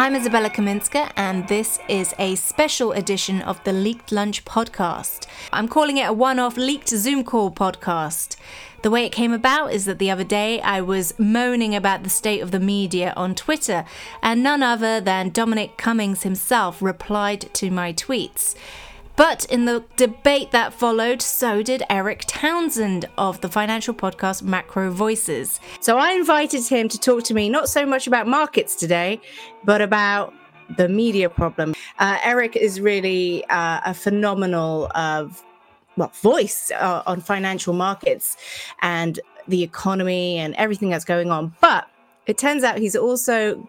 I'm Izabella Kaminska, and this is a special edition of the Leaked Lunch podcast. I'm calling it a one off leaked Zoom call podcast. The way it came about is that the other day I was moaning about the state of the media on Twitter, and none other than Dominic Cummings himself replied to my tweets. But in the debate that followed, so did Erik Townsend of the financial podcast Macro Voices. So I invited him to talk to me not so much about markets today, but about the media problem. Uh, Erik is really uh, a phenomenal uh, well, voice uh, on financial markets and the economy and everything that's going on. But it turns out he's also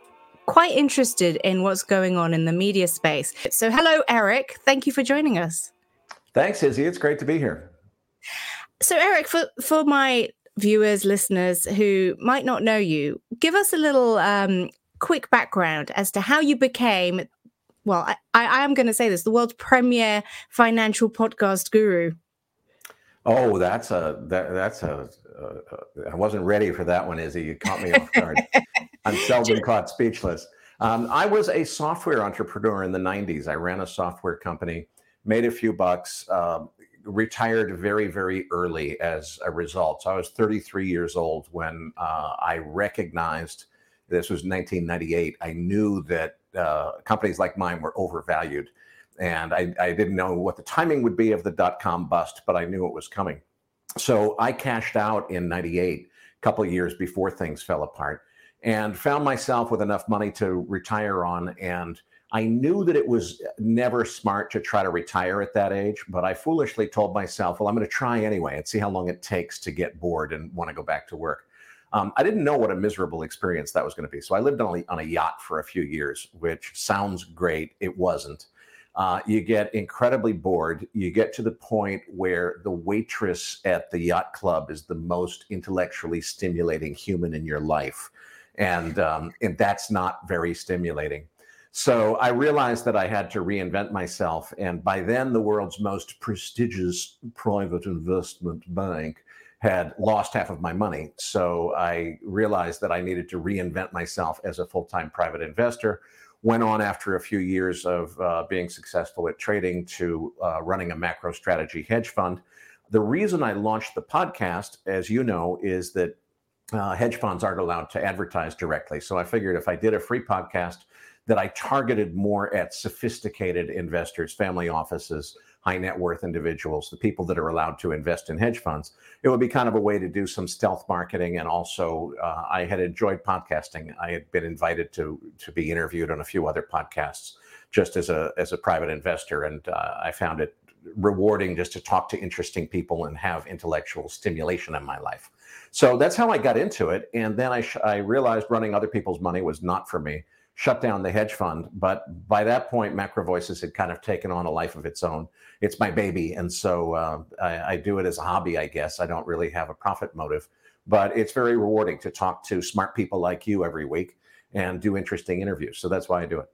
quite interested in what's going on in the media space. So, hello, Erik. Thank you for joining us. Thanks, Izzy. It's great to be here. So, Erik, for, for my viewers, listeners who might not know you, give us a little um, quick background as to how you became, well, I, I am going to say this, the world's premier financial podcast guru. Oh, that's a that, that's a. Uh, I wasn't ready for that one, Izzy. You caught me off guard. I'm seldom caught speechless. Um, I was a software entrepreneur in the 90s. I ran a software company, made a few bucks, uh, retired very, very early as a result. So I was 33 years old when uh, I recognized this was 1998. I knew that uh, companies like mine were overvalued. And I, I didn't know what the timing would be of the dot com bust, but I knew it was coming. So I cashed out in 98, a couple years before things fell apart and found myself with enough money to retire on. And I knew that it was never smart to try to retire at that age, but I foolishly told myself, well, I'm going to try anyway and see how long it takes to get bored and want to go back to work. Um, I didn't know what a miserable experience that was going to be. So I lived on a, on a yacht for a few years, which sounds great. It wasn't. Uh, you get incredibly bored. You get to the point where the waitress at the yacht club is the most intellectually stimulating human in your life and um, and that's not very stimulating. So I realized that I had to reinvent myself, and by then the world's most prestigious private investment bank had lost half of my money. So I realized that I needed to reinvent myself as a full-time private investor. Went on after a few years of uh, being successful at trading to uh, running a macro strategy hedge fund. The reason I launched the podcast, as you know, is that uh, hedge funds aren't allowed to advertise directly. So I figured if I did a free podcast that I targeted more at sophisticated investors, family offices, high net worth individuals, the people that are allowed to invest in hedge funds, it would be kind of a way to do some stealth marketing. And also, uh, I had enjoyed podcasting. I had been invited to to be interviewed on a few other podcasts just as a as a private investor, and uh, I found it rewarding just to talk to interesting people and have intellectual stimulation in my life. So that's how I got into it. And then I, sh- I realized running other people's money was not for me, shut down the hedge fund. But by that point, Macro Voices had kind of taken on a life of its own. It's my baby. And so uh, I, I do it as a hobby, I guess. I don't really have a profit motive, but it's very rewarding to talk to smart people like you every week and do interesting interviews. So that's why I do it.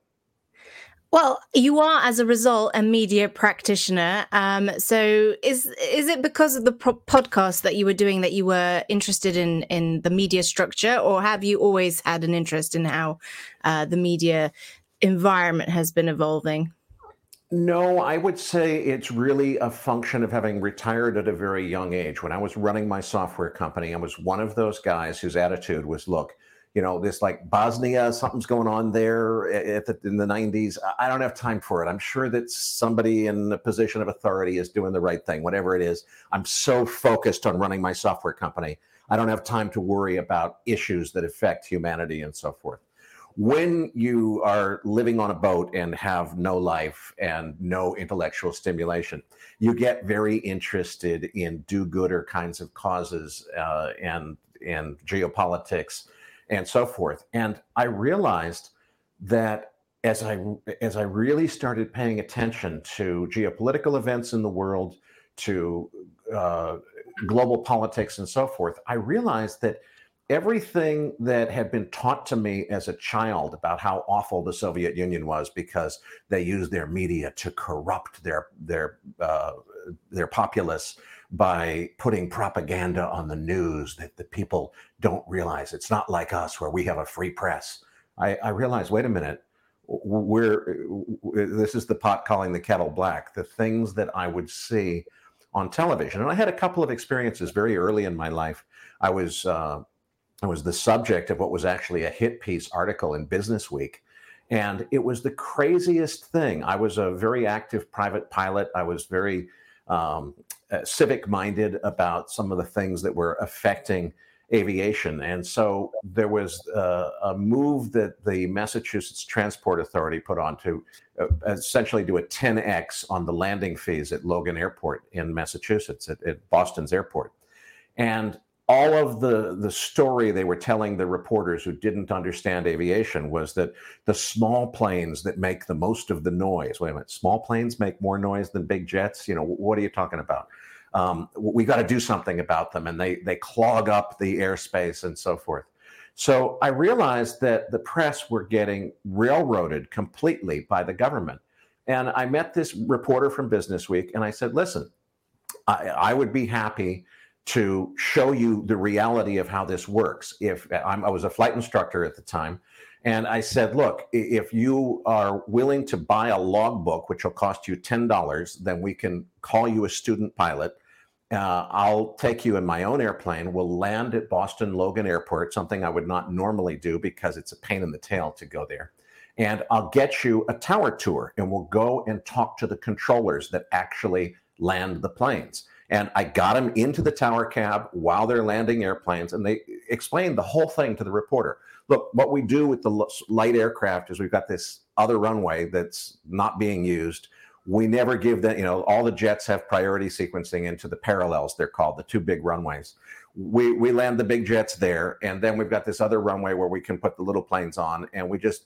Well, you are, as a result, a media practitioner. Um, so, is is it because of the pro- podcast that you were doing that you were interested in in the media structure, or have you always had an interest in how uh, the media environment has been evolving? No, I would say it's really a function of having retired at a very young age. When I was running my software company, I was one of those guys whose attitude was, "Look." You know, this like Bosnia, something's going on there the, in the 90s. I don't have time for it. I'm sure that somebody in a position of authority is doing the right thing, whatever it is. I'm so focused on running my software company. I don't have time to worry about issues that affect humanity and so forth. When you are living on a boat and have no life and no intellectual stimulation, you get very interested in do-gooder kinds of causes uh, and and geopolitics and so forth. And I realized that as I as I really started paying attention to geopolitical events in the world, to uh, global politics and so forth, I realized that everything that had been taught to me as a child about how awful the Soviet Union was because they used their media to corrupt their their uh, their populace by putting propaganda on the news that the people don't realize. It's not like us where we have a free press. I, I realized, wait a minute, we're this is the pot calling the kettle black. The things that I would see on television, and I had a couple of experiences very early in my life. I was uh, I was the subject of what was actually a hit piece article in Business Week. And it was the craziest thing. I was a very active private pilot. I was very um, uh, civic minded about some of the things that were affecting aviation. And so there was uh, a move that the Massachusetts Transport Authority put on to uh, essentially do a 10x on the landing fees at Logan Airport in Massachusetts, at, at Boston's airport. And all of the the story they were telling the reporters who didn't understand aviation was that the small planes that make the most of the noise. Wait a minute, small planes make more noise than big jets. You know what are you talking about? Um, we got to do something about them, and they they clog up the airspace and so forth. So I realized that the press were getting railroaded completely by the government. And I met this reporter from Business Week, and I said, "Listen, I, I would be happy." To show you the reality of how this works. If I'm, i was a flight instructor at the time, and I said, look, if you are willing to buy a logbook, which will cost you $10, then we can call you a student pilot. Uh, I'll take you in my own airplane. We'll land at Boston Logan Airport, something I would not normally do because it's a pain in the tail to go there. And I'll get you a tower tour and we'll go and talk to the controllers that actually land the planes. And I got them into the tower cab while they're landing airplanes, and they explained the whole thing to the reporter. Look, what we do with the light aircraft is we've got this other runway that's not being used. We never give them, you know, all the jets have priority sequencing into the parallels, they're called, the two big runways. We, we land the big jets there, and then we've got this other runway where we can put the little planes on, and we just,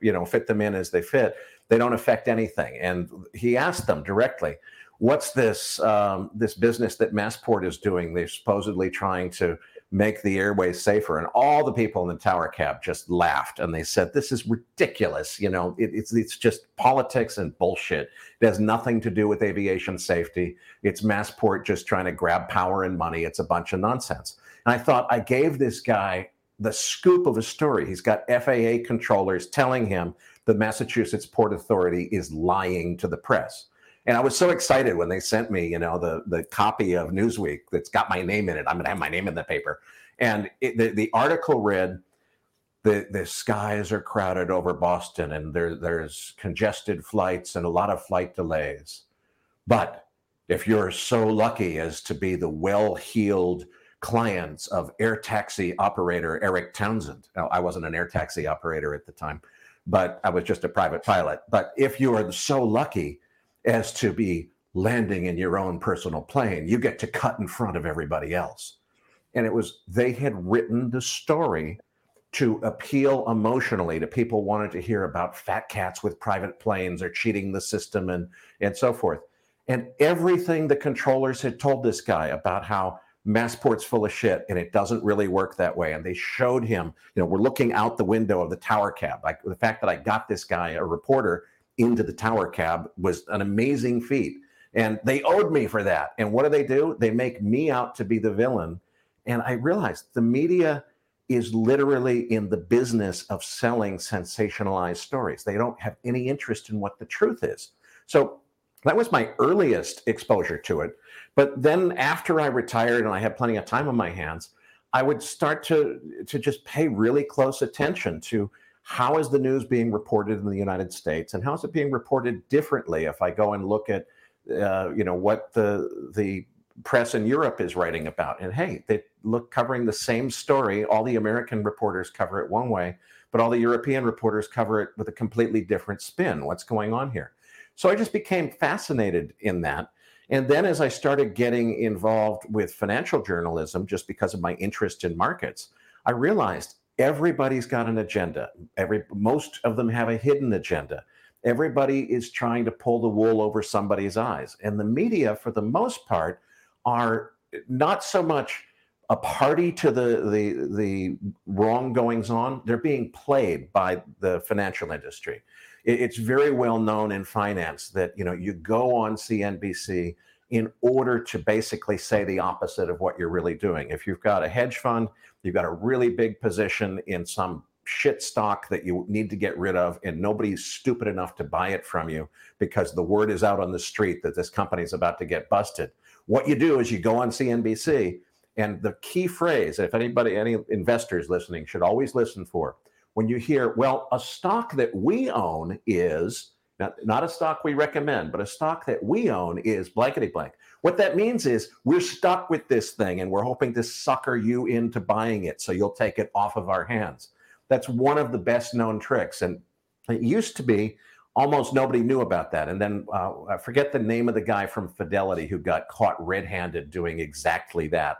you know, fit them in as they fit. They don't affect anything. And he asked them directly, what's this um, this business that Massport is doing? They're supposedly trying to make the airways safer, and all the people in the tower cab just laughed and they said, "This is ridiculous. You know, it, it's it's just politics and bullshit. It has nothing to do with aviation safety. It's Massport just trying to grab power and money. It's a bunch of nonsense." And I thought I gave this guy the scoop of a story. He's got FAA controllers telling him the Massachusetts Port Authority is lying to the press. And I was so excited when they sent me, you know, the the copy of Newsweek that's got my name in it. I'm going to have my name in the paper. And it, the the article read, the the skies are crowded over Boston, and there there's congested flights and a lot of flight delays. But if you're so lucky as to be the well-heeled clients of air taxi operator Erik Townsend, now, I wasn't an air taxi operator at the time, but I was just a private pilot. But if you are so lucky as to be landing in your own personal plane. You get to cut in front of everybody else. And it was, they had written the story to appeal emotionally to people wanted to hear about fat cats with private planes or cheating the system and, and so forth. And everything the controllers had told this guy about how Massport's full of shit and it doesn't really work that way. And they showed him, you know, we're looking out the window of the tower cab. Like the fact that I got this guy, a reporter, into the tower cab was an amazing feat. And they owed me for that. And what do they do? They make me out to be the villain. And I realized the media is literally in the business of selling sensationalized stories. They don't have any interest in what the truth is. So that was my earliest exposure to it. But then after I retired and I had plenty of time on my hands, I would start to to just pay really close attention to how is the news being reported in the United States, and how is it being reported differently? If I go and look at, uh, you know, what the the press in Europe is writing about, and hey, they look covering the same story. All the American reporters cover it one way, but all the European reporters cover it with a completely different spin. What's going on here? So I just became fascinated in that. And then as I started getting involved with financial journalism, just because of my interest in markets, I realized everybody's got an agenda. Every most of them have a hidden agenda. Everybody is trying to pull the wool over somebody's eyes. And the media, for the most part, are not so much a party to the the the wrong goings on. They're being played by the financial industry. it's very well known in finance that you know you go on CNBC in order to basically say the opposite of what you're really doing. If you've got a hedge fund, you've got a really big position in some shit stock that you need to get rid of, and nobody's stupid enough to buy it from you because the word is out on the street that this company is about to get busted. What you do is you go on CNBC, and the key phrase, if anybody, any investors listening, should always listen for when you hear, well, a stock that we own is not, not a stock we recommend, but a stock that we own is blankety blank. What that means is we're stuck with this thing and we're hoping to sucker you into buying it so you'll take it off of our hands. That's one of the best known tricks. And it used to be almost nobody knew about that. And then uh, I forget the name of the guy from Fidelity who got caught red handed doing exactly that.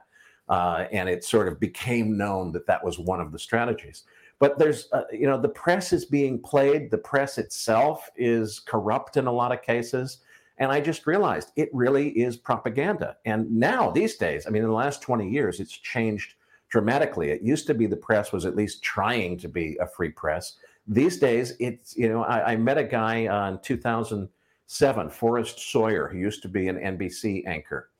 Uh, and it sort of became known that that was one of the strategies. But there's, uh, you know, the press is being played. The press itself is corrupt in a lot of cases. And I just realized it really is propaganda. And now, these days, I mean, in the last 20 years, it's changed dramatically. It used to be the press was at least trying to be a free press. These days, it's, you know, I, I met a guy uh, in 2007, Forrest Sawyer, who used to be an NBC anchor.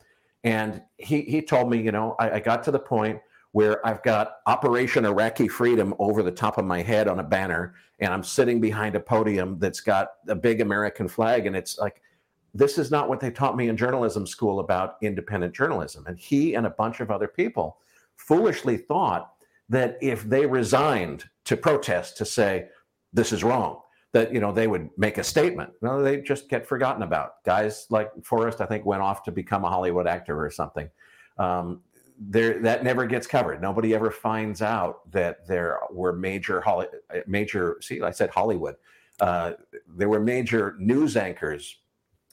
And he, he told me, you know, I, I got to the point where I've got Operation Iraqi Freedom over the top of my head on a banner, and I'm sitting behind a podium that's got a big American flag. And it's like, this is not what they taught me in journalism school about independent journalism. And he and a bunch of other people foolishly thought that if they resigned to protest to say this is wrong, that you know they would make a statement. No, they just get forgotten about. Guys like Forrest, I think, went off to become a Hollywood actor or something. Um, there, that never gets covered. Nobody ever finds out that there were major, major. See, I said Hollywood. Uh, there were major news anchors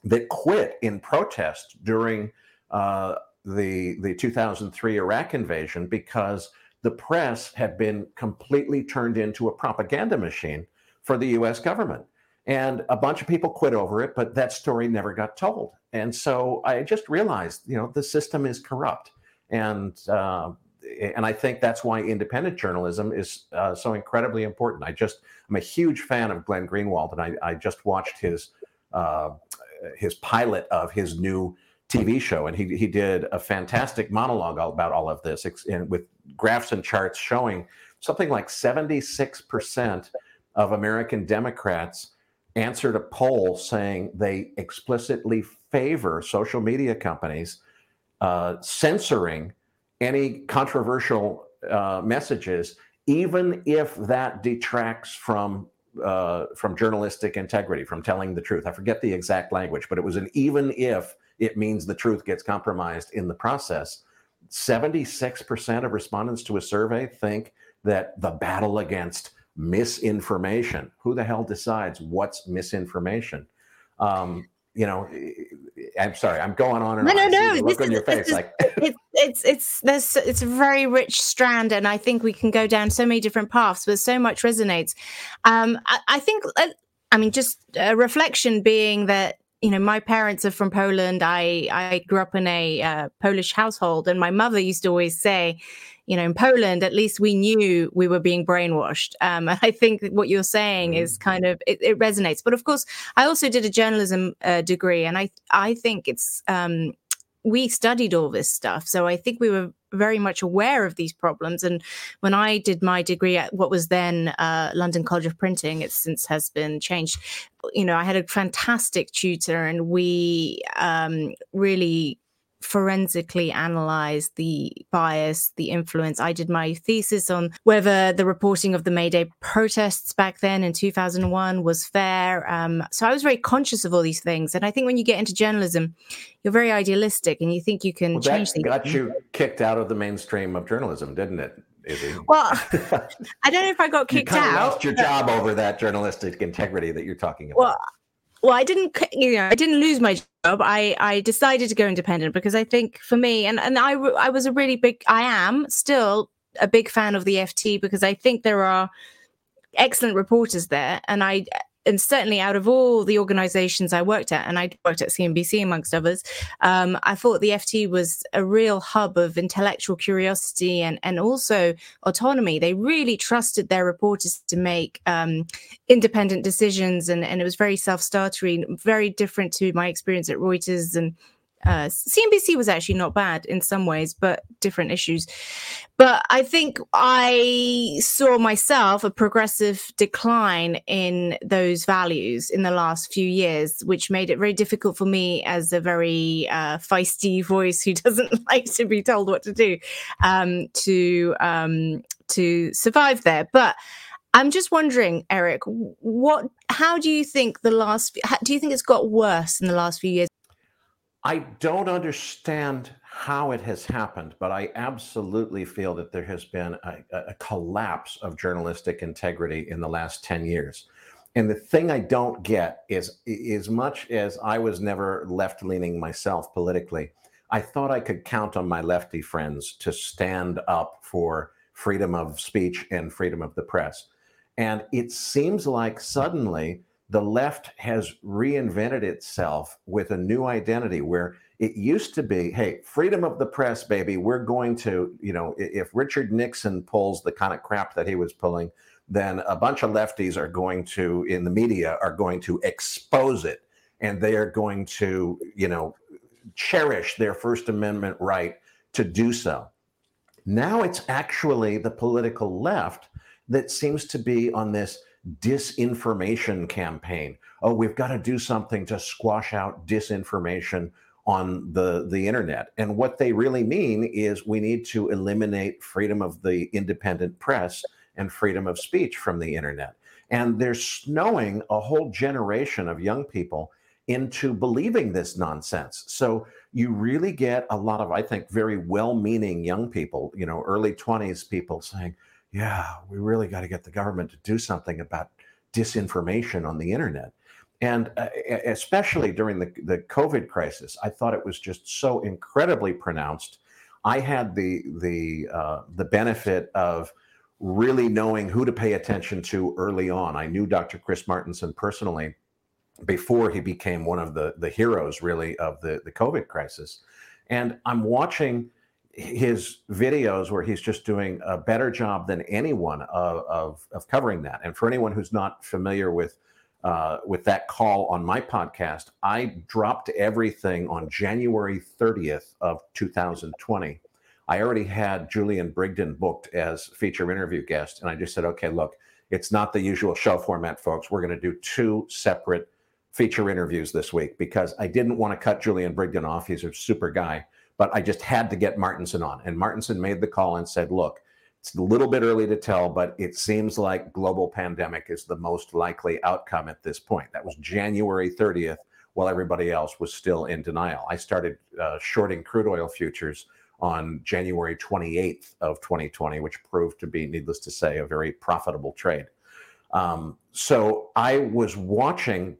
that quit in protest during uh, the the 2003 Iraq invasion because the press had been completely turned into a propaganda machine for the U.S. government, and a bunch of people quit over it. But that story never got told, and so I just realized, you know, the system is corrupt, and uh, and I think that's why independent journalism is uh, so incredibly important. I just I'm a huge fan of Glenn Greenwald, and I, I just watched his uh, his pilot of his new TV show, and he he did a fantastic monologue about all of this, and with graphs and charts showing something like 76 percent of American Democrats answered a poll saying they explicitly favor social media companies uh, censoring any controversial uh, messages, even if that detracts from uh, from journalistic integrity, from telling the truth. I forget the exact language, but it was an even if it means the truth gets compromised in the process. 76% of respondents to a survey think that the battle against misinformation, who the hell decides what's misinformation? Um, you know, I'm sorry, I'm going on and no, on. No, no, Look on your face, is, like it's it's it's there's it's a very rich strand, and I think we can go down so many different paths, but so much resonates. Um, I, I think, uh, I mean, just a reflection being that you know my parents are from poland i i grew up in a uh, polish household and my mother used to always say you know in poland at least we knew we were being brainwashed um, and i think what you're saying is mm. kind of it, it, resonates but of course i also did a journalism uh, degree and i i think it's um, we studied all this stuff so i think we were very much aware of these problems. And when I did my degree at what was then uh, London College of Printing, it since has been changed. You know, I had a fantastic tutor, and we um, really forensically analyze the bias, the influence. I did my thesis on whether the reporting of the May Day protests back then in 2001 was fair. Um, so I was very conscious of all these things. And I think when you get into journalism, you're very idealistic and you think you can well, change things. got you kicked out of the mainstream of journalism, didn't it? Izzy? Well, I don't know if I got kicked out. you out. Lost your job over that journalistic integrity that you're talking about. Well, well i didn't you know i didn't lose my job. I i decided to go independent because i think for me and and i i was a really big i am still a big fan of the ft because i think there are excellent reporters there and i and certainly out of all the organizations I worked at, and I worked at CNBC amongst others, um, I thought the FT was a real hub of intellectual curiosity and, and also autonomy. They really trusted their reporters to make um, independent decisions, and, and it was very self startery, very different to my experience at Reuters and Uh, CNBC was actually not bad in some ways, but different issues. But I think I saw myself a progressive decline in those values in the last few years, which made it very difficult for me as a very uh, feisty voice who doesn't like to be told what to do um, to um, to survive there. But I'm just wondering, Erik, what? How do you think the last? Do you think it's got worse in the last few years? I don't understand how it has happened, but I absolutely feel that there has been a, a, collapse of journalistic integrity in the last 10 years. And the thing I don't get is, as much as I was never left leaning myself politically, I thought I could count on my lefty friends to stand up for freedom of speech and freedom of the press. And it seems like suddenly the left has reinvented itself with a new identity where it used to be hey freedom of the press baby we're going to you know if richard nixon pulls the kind of crap that he was pulling then a bunch of lefties are going to in the media are going to expose it. And they are going to you know cherish their first amendment right to do so. Now it's actually the political left that seems to be on this disinformation campaign. Oh, we've got to do something to squash out disinformation on the the internet. And what they really mean is we need to eliminate freedom of the independent press and freedom of speech from the internet. And they're snowing a whole generation of young people into believing this nonsense. So you really get a lot of, I think, very well-meaning young people, you know, early 20s people saying, yeah, we really got to get the government to do something about disinformation on the internet. And uh, especially during the, the COVID crisis, I thought it was just so incredibly pronounced. I had the the uh, the benefit of really knowing who to pay attention to early on. I knew Dr. Chris Martenson personally before he became one of the the heroes really of the the COVID crisis, and I'm watching his videos where he's just doing a better job than anyone of, of, of covering that. And for anyone who's not familiar with uh, with that call on my podcast, I dropped everything on January 30th of 2020. I already had Julian Brigden booked as feature interview guest, and I just said, okay, look, it's not the usual show format, folks. We're going to do two separate feature interviews this week because I didn't want to cut Julian Brigden off. He's a super guy but I just had to get Martenson on. And Martenson made the call and said, look, it's a little bit early to tell, but it seems like global pandemic is the most likely outcome at this point. That was January 30th, while everybody else was still in denial. I started uh, shorting crude oil futures on January 28th of 2020, which proved to be, needless to say, a very profitable trade. Um, so I was watching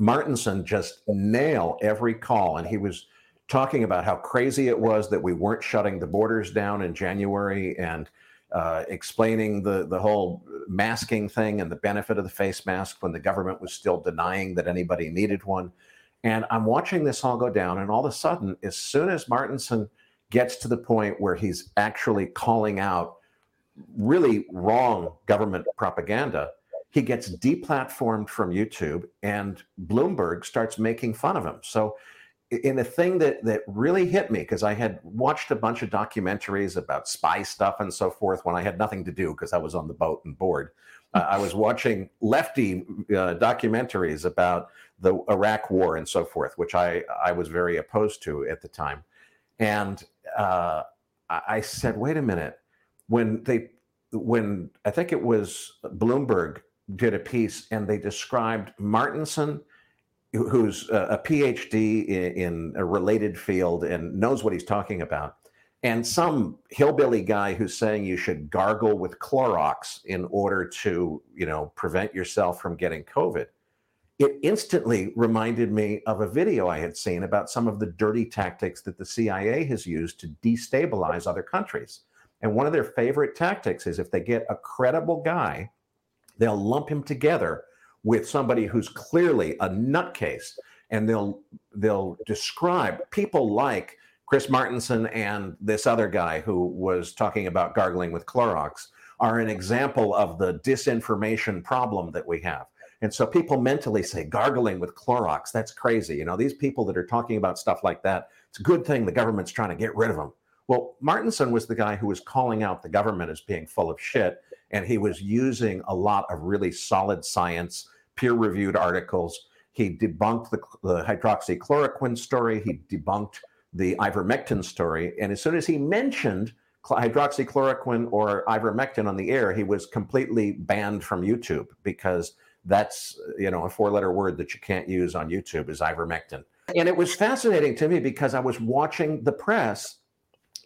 Martenson just nail every call, and he was talking about how crazy it was that we weren't shutting the borders down in January and uh, explaining the, the whole masking thing and the benefit of the face mask when the government was still denying that anybody needed one. And I'm watching this all go down. And all of a sudden, as soon as Martenson gets to the point where he's actually calling out really wrong government propaganda, he gets deplatformed from YouTube and Bloomberg starts making fun of him. So in a thing that that really hit me because I had watched a bunch of documentaries about spy stuff and so forth when I had nothing to do because I was on the boat and bored. Uh, I was watching lefty uh, documentaries about the Iraq War and so forth, which I I was very opposed to at the time, and uh, I said, wait a minute, when they when I think it was Bloomberg did a piece and they described Martenson who's a PhD in, a related field and knows what he's talking about, and some hillbilly guy who's saying you should gargle with Clorox in order to, you know, prevent yourself from getting COVID. It instantly reminded me of a video I had seen about some of the dirty tactics that the CIA has used to destabilize other countries. And one of their favorite tactics is if they get a credible guy, they'll lump him together with somebody who's clearly a nutcase, and they'll they'll describe people like Chris Martenson and this other guy who was talking about gargling with Clorox are an example of the disinformation problem that we have. And so people mentally say gargling with Clorox, that's crazy. You know, these people that are talking about stuff like that, it's a good thing the government's trying to get rid of them. Well, Martenson was the guy who was calling out the government as being full of shit. And he was using a lot of really solid science, peer reviewed articles. He debunked the, the hydroxychloroquine story. He debunked the ivermectin story. And as soon as he mentioned hydroxychloroquine or ivermectin on the air, he was completely banned from YouTube because that's you know a four letter word that you can't use on youtube is ivermectin and it was fascinating to me because i was watching the press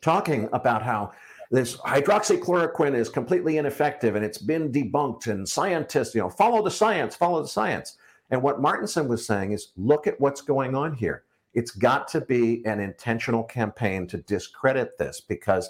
talking about how this hydroxychloroquine is completely ineffective and it's been debunked and scientists you know follow the science follow the science. And what martenson was saying is look at what's going on here. It's got to be an intentional campaign to discredit this because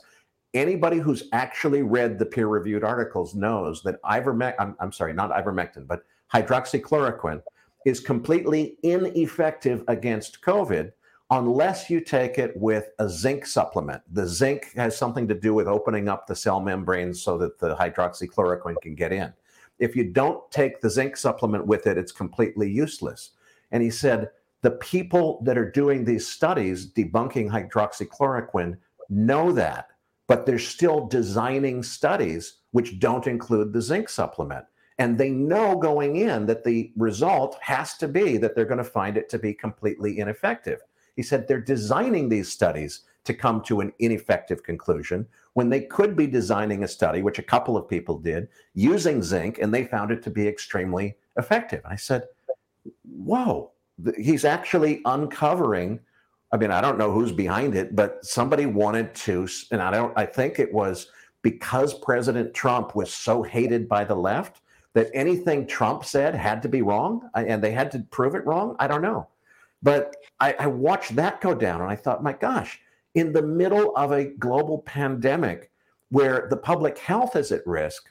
anybody who's actually read the peer-reviewed articles knows that ivermectin I'm, I'm sorry not ivermectin but hydroxychloroquine is completely ineffective against COVID unless you take it with a zinc supplement. The zinc has something to do with opening up the cell membranes so that the hydroxychloroquine can get in. If you don't take the zinc supplement with it, it's completely useless. And he said, the people that are doing these studies debunking hydroxychloroquine know that, but they're still designing studies which don't include the zinc supplement. And they know going in that the result has to be that they're going to find it to be completely ineffective. He said they're designing these studies to come to an ineffective conclusion when they could be designing a study, which a couple of people did, using zinc, and they found it to be extremely effective. I said, Whoa, he's actually uncovering. I mean, I don't know who's behind it, but somebody wanted to, and I don't, I think it was because President Trump was so hated by the left that anything Trump said had to be wrong and they had to prove it wrong? I don't know. But I, I watched that go down and I thought, my gosh, in the middle of a global pandemic where the public health is at risk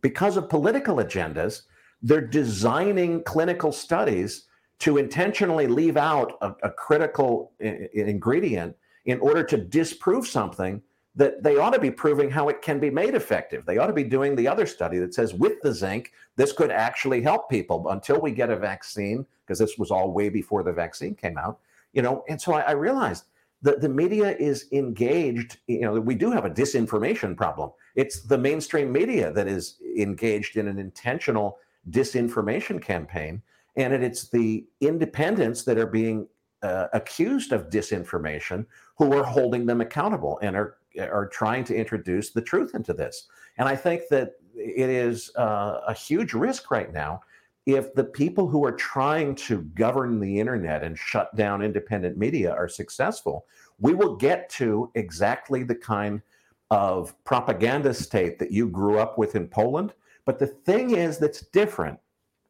because of political agendas, they're designing clinical studies to intentionally leave out a, a critical I- ingredient in order to disprove something that they ought to be proving how it can be made effective. They ought to be doing the other study that says with the zinc, this could actually help people until we get a vaccine, because this was all way before the vaccine came out. You know, and so I, I realized that the media is engaged. You know, we do have a disinformation problem. It's the mainstream media that is engaged in an intentional disinformation campaign, and it's the independents that are being uh, accused of disinformation who are holding them accountable and are are trying to introduce the truth into this. And I think that it is uh, a huge risk right now if the people who are trying to govern the internet and shut down independent media are successful. We will get to exactly the kind of propaganda state that you grew up with in Poland. But the thing is that's different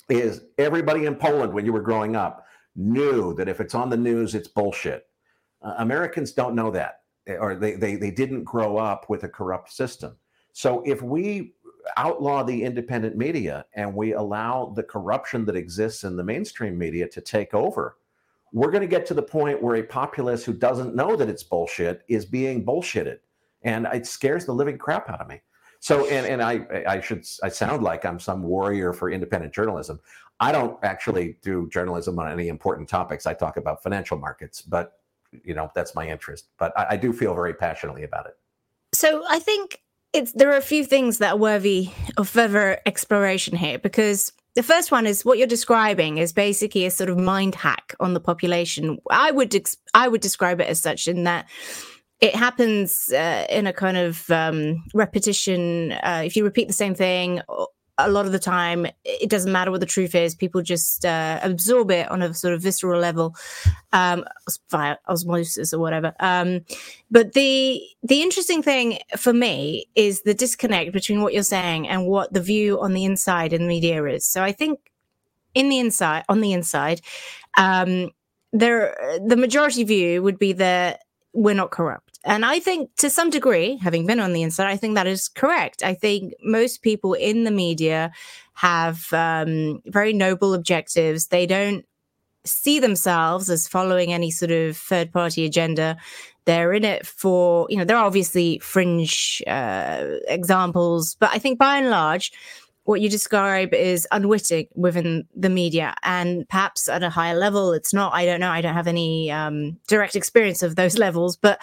is everybody in Poland when you were growing up knew that if it's on the news, it's bullshit. Uh, Americans don't know that. Or they, they, they didn't grow up with a corrupt system. So if we outlaw the independent media and we allow the corruption that exists in the mainstream media to take over, we're going to get to the point where a populace who doesn't know that it's bullshit is being bullshitted. And it scares the living crap out of me. So, and, and I, I should, I sound like I'm some warrior for independent journalism. I don't actually do journalism on any important topics. I talk about financial markets, but you know that's my interest but I, I, do feel very passionately about it. So i think it's there are a few things that are worthy of further exploration here because the first one is what you're describing is basically a sort of mind hack on the population. I would i would describe it as such in that it happens uh, in a kind of um, repetition uh, if you repeat the same thing a lot of the time it doesn't matter what the truth is people just uh, absorb it on a sort of visceral level um, via osmosis or whatever. Um, but the the interesting thing for me is the disconnect between what you're saying and what the view on the inside in the media is. So i think in the inside on the inside um, there the majority view would be that we're not corrupt and I think to some degree, having been on the inside, I think that is correct. I think most people in the media have um, very noble objectives. They don't see themselves as following any sort of third party agenda. They're in it for, you know, there are obviously fringe uh, examples, but I think by and large, what you describe is unwitting within the media, and perhaps at a higher level, it's not. I don't know. I don't have any um, direct experience of those levels, but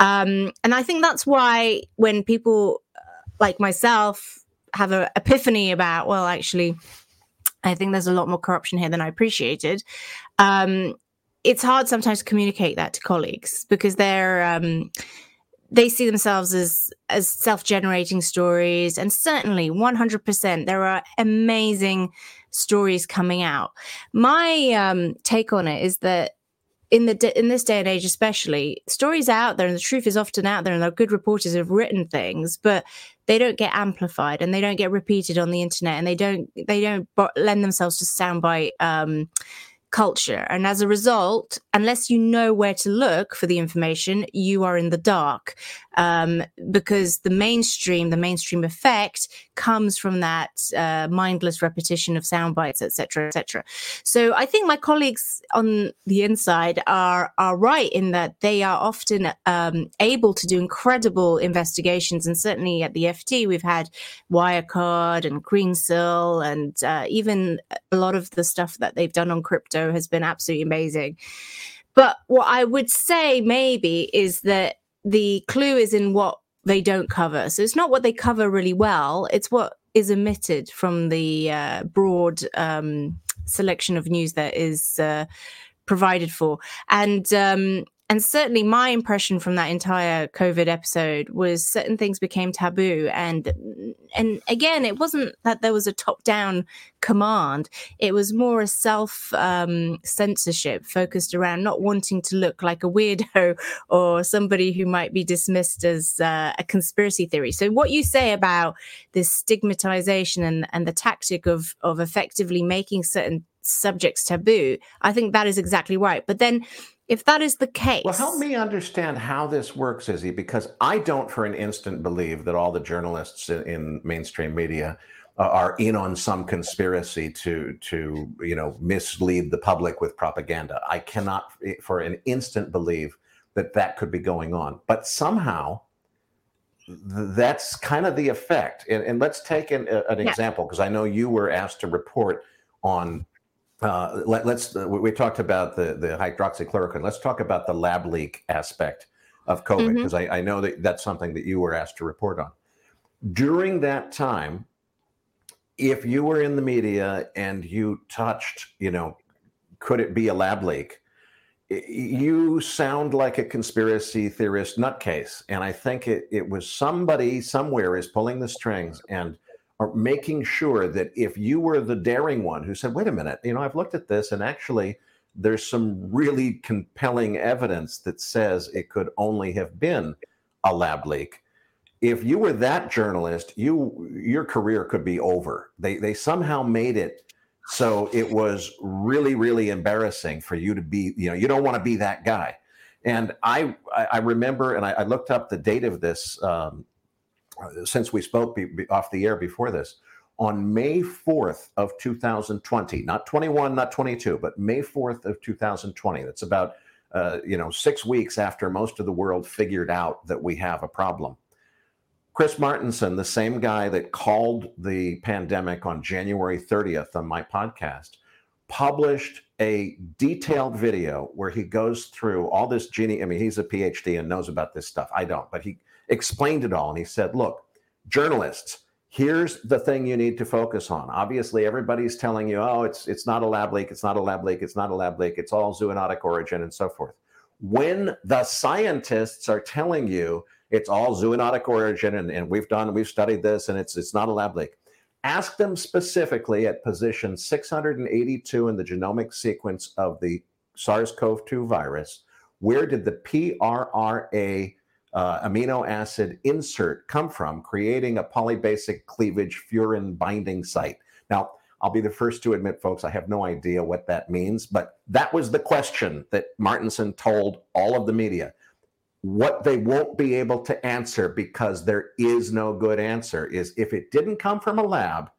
um, and I think that's why when people uh, like myself have an epiphany about, well, actually, I think there's a lot more corruption here than I appreciated. Um, it's hard sometimes to communicate that to colleagues because they're um, they see themselves as as self-generating stories and certainly 100% there are amazing stories coming out my um, take on it is that in the in this day and age especially stories out there and the truth is often out there and good reporters have written things but they don't get amplified and they don't get repeated on the internet and they don't they don't lend themselves to soundbite um, culture. And as a result, unless you know where to look for the information, you are in the dark um, because the mainstream, the mainstream effect comes from that uh, mindless repetition of sound bites, etc., etc. So I think my colleagues on the inside are are right in that they are often um, able to do incredible investigations, and certainly at the FT we've had Wirecard and Greensill, and uh, even a lot of the stuff that they've done on crypto has been absolutely amazing. But what I would say maybe is that the clue is in what they don't cover. So it's not what they cover really well, it's what is omitted from the uh, broad um, selection of news that is uh, provided for. And um, and certainly my impression from that entire covid episode was certain things became taboo. And and again it wasn't that there was a top down command. It was more a self um, censorship focused around not wanting to look like a weirdo or somebody who might be dismissed as uh, a conspiracy theory. So what you say about this stigmatization and and the tactic of of effectively making certain subjects taboo i think that is exactly right but then if that is the case. Well, help me understand how this works, Izzy, because I don't for an instant believe that all the journalists in, in mainstream media uh, are in on some conspiracy to to you know mislead the public with propaganda. I cannot for an instant believe that that could be going on. But somehow that's kind of the effect. And, and let's take an, an yeah. example because I know you were asked to report on uh, let, us uh, we talked about the the hydroxychloroquine. Let's talk about the lab leak aspect of COVID because mm-hmm. I, I, know that that's something that you were asked to report on. During that time, if you were in the media and you touched, you know, could it be a lab leak? You sound like a conspiracy theorist nutcase, and I think it it was somebody somewhere is pulling the strings and making sure that if you were the daring one who said, wait a minute, you know, I've looked at this and actually there's some really compelling evidence that says it could only have been a lab leak. If you were that journalist, you your career could be over. They they somehow made it so it was really really embarrassing for you to be, you know, you don't want to be that guy. And I I remember, and I, I looked up the date of this um, since we spoke be, be off the air before this, on May 4th of 2020, not 21, not 22, but May 4th of 2020. That's about uh, you know six weeks after most of the world figured out that we have a problem. Chris Martenson, the same guy that called the pandemic on January 30th on my podcast, published a detailed video where he goes through all this genie. I mean, he's a PhD and knows about this stuff. I don't, but he explained it all. And he said, look, journalists, here's the thing you need to focus on. Obviously, everybody's telling you, oh, it's it's not a lab leak, it's not a lab leak, it's not a lab leak, it's all zoonotic origin and so forth. When the scientists are telling you it's all zoonotic origin and, and we've done, we've studied this and it's it's not a lab leak, ask them specifically at position 682 in the genomic sequence of the SARS-CoV-2 virus, where did the PRRA uh, amino acid insert come from, creating a polybasic cleavage furin binding site. Now, I'll be the first to admit, folks, I have no idea what that means, but that was the question that Martenson told all of the media. What they won't be able to answer because there is no good answer is if it didn't come from a lab,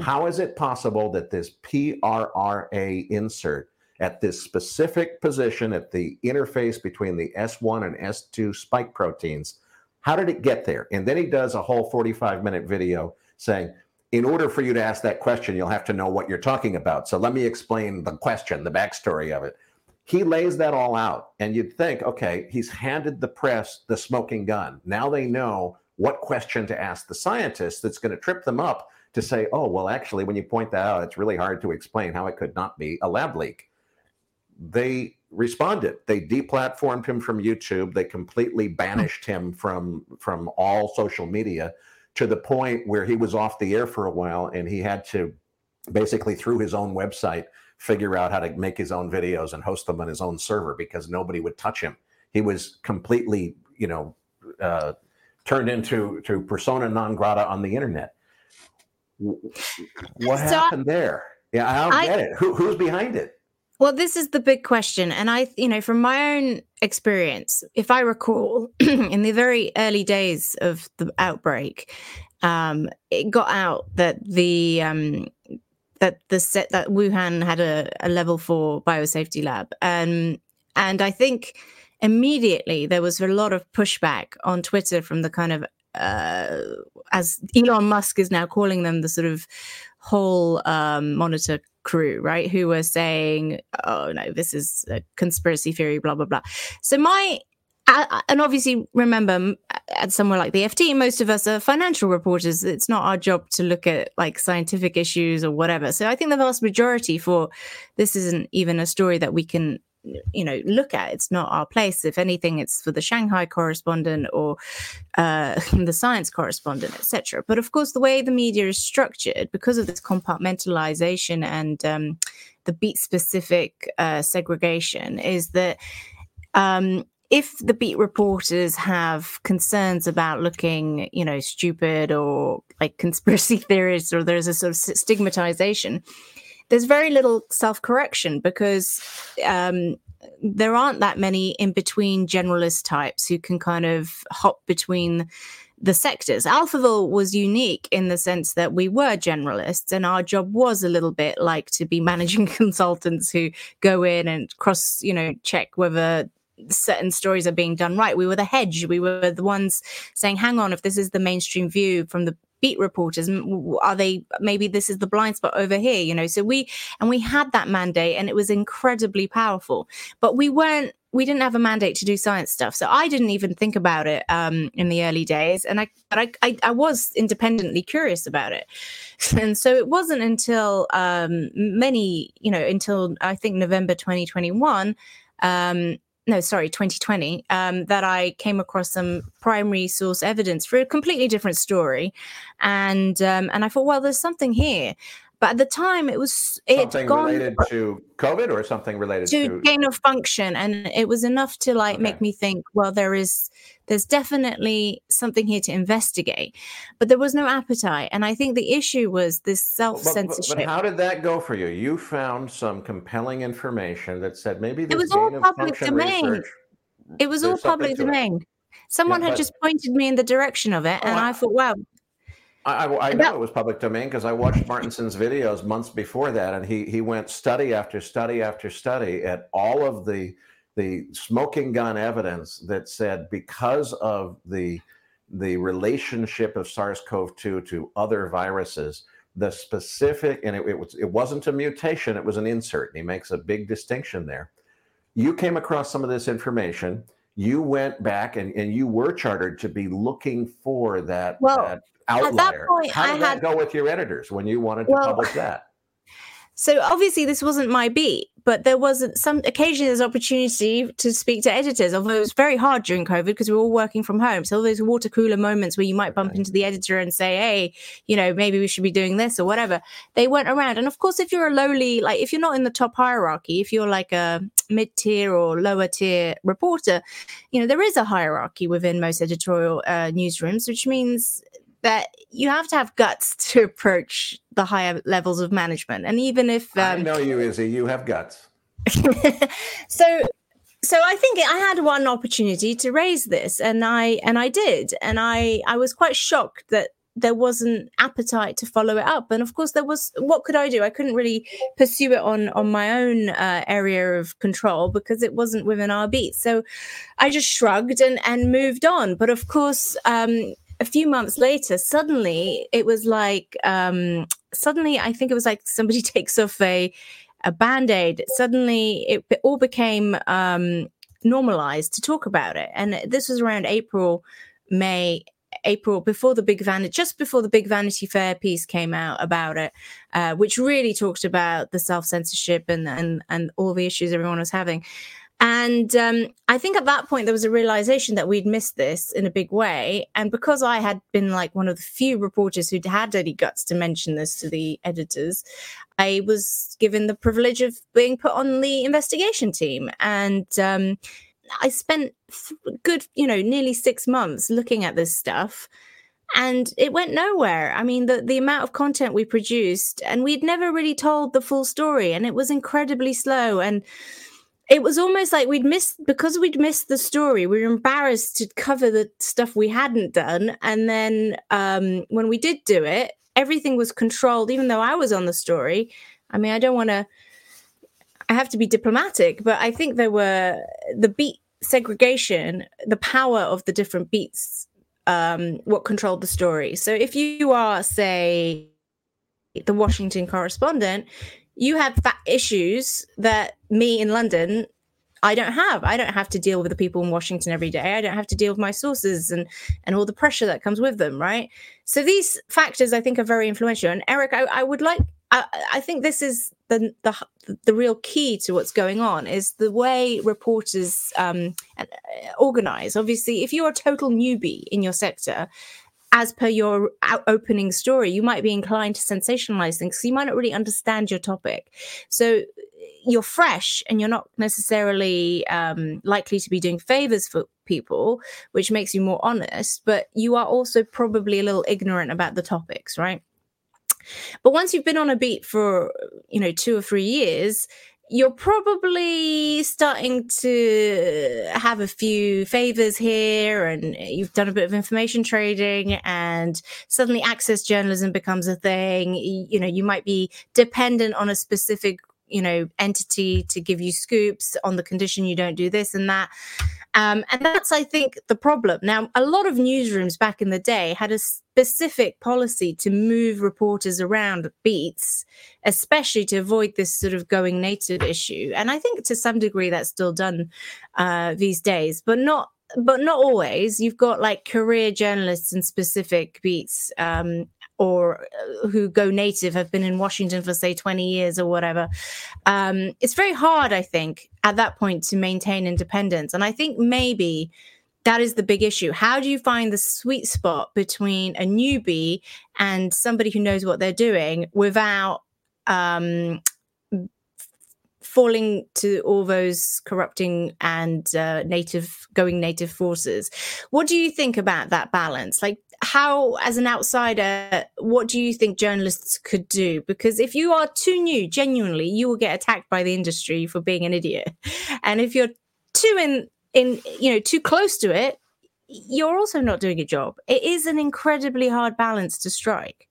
how is it possible that this PRRA insert at this specific position at the interface between the S1 and S2 spike proteins. How did it get there? And then he does a whole 45 minute video saying, in order for you to ask that question, you'll have to know what you're talking about. So let me explain the question, the backstory of it. He lays that all out, and you'd think, okay, he's handed the press the smoking gun. Now they know what question to ask the scientist that's going to trip them up to say, oh, well, actually, when you point that out, it's really hard to explain how it could not be a lab leak. They responded. They deplatformed him from YouTube. They completely banished him from from all social media to the point where he was off the air for a while and he had to basically through his own website figure out how to make his own videos and host them on his own server because nobody would touch him. He was completely, you know, uh, turned into to persona non grata on the internet. What so happened there? Yeah, I don't I, get it. Who, who's behind it? Well, this is the big question. And I, you know, from my own experience, if I recall, in the very early days of the outbreak, um, it got out that the um, that the set that Wuhan had a, a level four biosafety lab. Um, and I think immediately there was a lot of pushback on Twitter from the kind of uh, as Elon Musk is now calling them the sort of whole um, monitor crew, right? Who were saying, oh no, this is a conspiracy theory, blah, blah, blah. So my and obviously remember at somewhere like the ft most of us are financial reporters it's not our job to look at like scientific issues or whatever so i think the vast majority for this isn't even a story that we can you know look at. It's not our place. If anything it's for the shanghai correspondent or uh, the science correspondent etc but of course the way the media is structured because of this compartmentalization and um, the beat specific uh, segregation is that um, if the beat reporters have concerns about looking, you know, stupid or like conspiracy theorists, or there's a sort of stigmatization, there's very little self correction because um, there aren't that many in between generalist types who can kind of hop between the sectors. Alphaville was unique in the sense that we were generalists, and our job was a little bit like to be managing consultants who go in and cross, you know, check whether certain stories are being done right. We were the hedge. We were the ones saying, hang on, if this is the mainstream view from the beat reporters are they maybe this is the blind spot over here you know? So we and we had that mandate and it was incredibly powerful. But we weren't we didn't have a mandate to do science stuff. So i didn't even think about it um, in the early days. And I, but I, I, I was independently curious about it. And so it wasn't until um, many you know until i think november 2021 um, no, sorry, 2020, um, that I came across some primary source evidence for a completely different story, and um, and I thought, well, there's something here. But at the time, it was it something gone, related to COVID or something related to, to gain of function, and it was enough to like okay. make me think. Well, there is there's definitely something here to investigate, but there was no appetite, and I think the issue was this self censorship. But, but, how did that go for you? You found some compelling information that said maybe this it was all public domain. It was all public domain. Someone yeah, had just pointed me in the direction of it, oh, and I, I thought, wow, I, I, I know it was public domain because I watched Martenson's videos months before that, and he he went study after study after study at all of the the smoking gun evidence that said because of the the relationship of SARS-CoV-2 to other viruses, the specific and it, it was it wasn't a mutation; it was an insert. And He makes a big distinction there. You came across some of this information you went back and, and you were chartered to be looking for that, well, that outlier. Point, How did I that had, go with your editors when you wanted to well, publish that? So obviously this wasn't my beat, but there was some occasionally there's opportunity to speak to editors. Although it was very hard during COVID because we were all working from home. So all those water cooler moments where you might bump into the editor and say, "Hey, you know, maybe we should be doing this or whatever," they went around. And of course, if you're a lowly, like if you're not in the top hierarchy, if you're like a mid tier or lower tier reporter, you know there is a hierarchy within most editorial uh, newsrooms, which means that you have to have guts to approach the higher levels of management. And even if um, I know you, Izzy, you have guts. so so I think I had one opportunity to raise this, and I and I did, and I I was quite shocked that there wasn't appetite to follow it up. And of course there was what could i do? I couldn't really pursue it on on my own uh, area of control because it wasn't within our beat. So i just shrugged and and moved on. But of course um a few months later, suddenly it was like, um, suddenly I think it was like somebody takes off a, a band aid. Suddenly it, all became um, normalized to talk about it. And this was around April, May, April before the big vanity, just before the big Vanity Fair piece came out about it, uh, which really talked about the self censorship and and and all the issues everyone was having. And um, I think at that point there was a realization that we'd missed this in a big way. And because I had been like one of the few reporters who'd had any guts to mention this to the editors, I was given the privilege of being put on the investigation team. And um, I spent good, you know, nearly six months looking at this stuff and it went nowhere. I mean, the, the amount of content we produced, and we'd never really told the full story, and it was incredibly slow. And it was almost like we'd missed because we'd missed the story. We were embarrassed to cover the stuff we hadn't done. And then um, when we did do it, everything was controlled, even though I was on the story. I mean, I don't want to I have to be diplomatic, but I think there were the beat segregation, the power of the different beats, um, what controlled the story. So if you are, say, the Washington correspondent, you have issues that me in London I don't have. I don't have to deal with the people in Washington every day. I don't have to deal with my sources and and all the pressure that comes with them, right? So these factors I think are very influential. And Erik, I, I would like I, I think this is the, the the real key to what's going on is the way reporters um, organize. Obviously, if you're a total newbie in your sector, as per your opening story, you might be inclined to sensationalize things. So you might not really understand your topic. So you're fresh and you're not necessarily um, likely to be doing favors for people, which makes you more honest. But you are also probably a little ignorant about the topics, right? But once you've been on a beat for, you know, two or three years, you're probably starting to have a few favors here and you've done a bit of information trading and suddenly access journalism becomes a thing. You know you might be dependent on a specific you know entity to give you scoops on the condition you don't do this and that um, and that's i think the problem now a lot of newsrooms back in the day had a specific policy to move reporters around beats especially to avoid this sort of going native issue and i think to some degree that's still done uh, these days but not but not always. You've got like career journalists in specific beats um, or uh, who go native have been in Washington for say 20 years or whatever. Um, it's very hard, I think, at that point to maintain independence. And I think maybe that is the big issue. How do you find the sweet spot between a newbie and somebody who knows what they're doing without um, falling to all those corrupting and uh, native going native forces? What do you think about that balance? Like, how as an outsider what do you think journalists could do? Because if you are too new genuinely you will get attacked by the industry for being an idiot. And if you're too in in you know too close to it you're also not doing a job. It is an incredibly hard balance to strike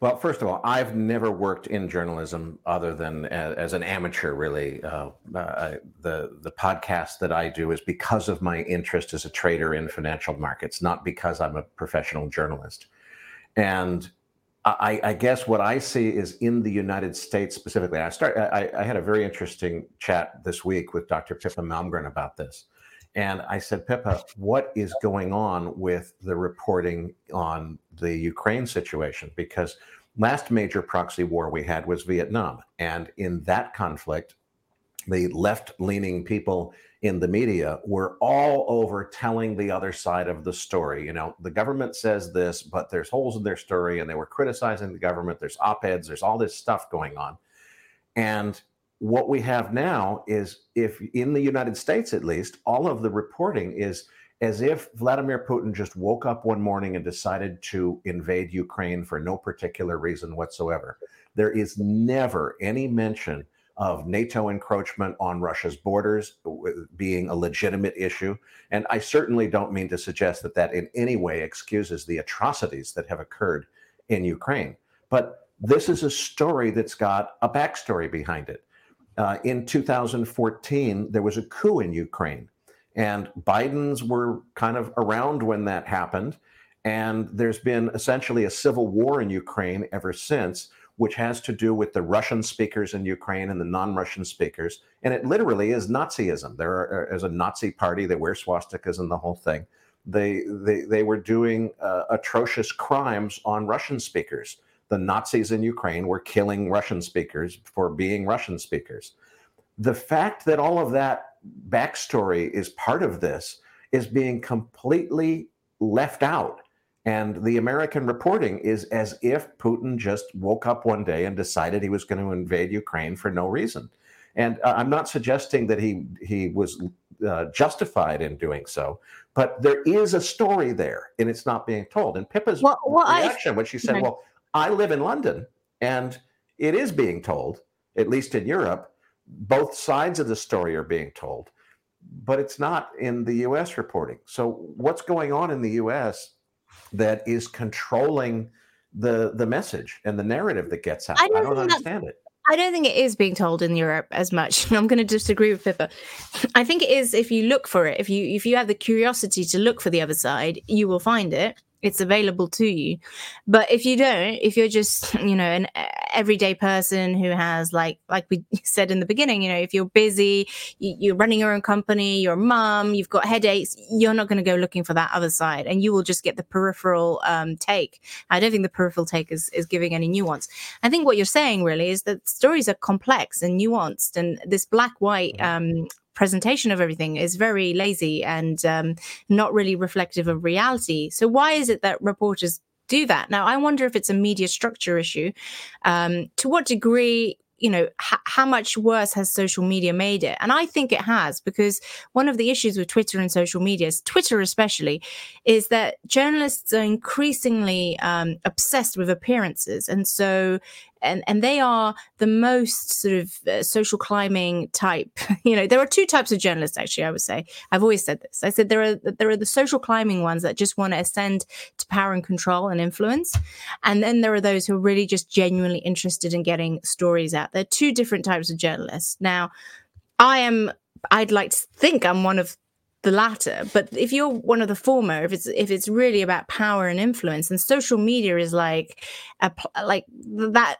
well, first of all, I've never worked in journalism other than as, an amateur. Really, uh, uh, the the podcast that I do is because of my interest as a trader in financial markets, not because I'm a professional journalist. And I, I guess what I see is in the United States specifically. I start. I, I had a very interesting chat this week with Dr. Pippa Malmgren about this. And I said, Pippa, what is going on with the reporting on the Ukraine situation? Because last major proxy war we had was Vietnam. And in that conflict, the left leaning people in the media were all over telling the other side of the story. You know, the government says this, but there's holes in their story, and they were criticizing the government. There's op eds, there's all this stuff going on. And what we have now is if in the United States at least, all of the reporting is as if Vladimir Putin just woke up one morning and decided to invade Ukraine for no particular reason whatsoever. There is never any mention of NATO encroachment on Russia's borders being a legitimate issue. And I certainly don't mean to suggest that that in any way excuses the atrocities that have occurred in Ukraine. But this is a story that's got a backstory behind it. Uh, in 2014, there was a coup in Ukraine. And Biden's were kind of around when that happened. And there's been essentially a civil war in Ukraine ever since, which has to do with the Russian speakers in Ukraine and the non Russian speakers. And it literally is Nazism. There is a Nazi party that wears swastikas and the whole thing. They, they, they were doing uh, atrocious crimes on Russian speakers. The Nazis in Ukraine were killing Russian speakers for being Russian speakers. The fact that all of that backstory is part of this is being completely left out. And the American reporting is as if Putin just woke up one day and decided he was going to invade Ukraine for no reason. And uh, I'm not suggesting that he he was uh, justified in doing so, but there is a story there, and it's not being told. And Pippa's well, well, reaction I, when she said, "Well, I live in London, and it is being told, at least in Europe, both sides of the story are being told, but it's not in the US reporting. So, what's going on in the US that is controlling the, the message and the narrative that gets out? I don't, I don't understand it. I don't think it is being told in Europe as much. I'm going to disagree with Pippa. I think it is if you look for it. If you if you have the curiosity to look for the other side, you will find it it's available to you. But if you don't if you're just you know an everyday person who has like like we said in the beginning you know if you're busy you're running your own company you're a mom you've got headaches you're not going to go looking for that other side and you will just get the peripheral um, take. I don't think the peripheral take is, is giving any nuance. I think what you're saying really is that stories are complex and nuanced and this black white mm-hmm. um, presentation of everything is very lazy and um, not really reflective of reality. So, why is it that reporters do that? Now, I wonder if it's a media structure issue. Um, to what degree you know h- how much worse has social media made it and i think it has because one of the issues with twitter and social media twitter especially is that journalists are increasingly um, obsessed with appearances and so and and they are the most sort of uh, social climbing type. you know, there are two types of journalists. Actually, I would say I've always said this. I said there are there are the social climbing ones that just want to ascend to power and control and influence, and then there are those who are really just genuinely interested in getting stories out. There are two different types of journalists. Now, I am. I'd like to think I'm one of the latter but if you're one of the former if it's if it's really about power and influence and social media is like a like that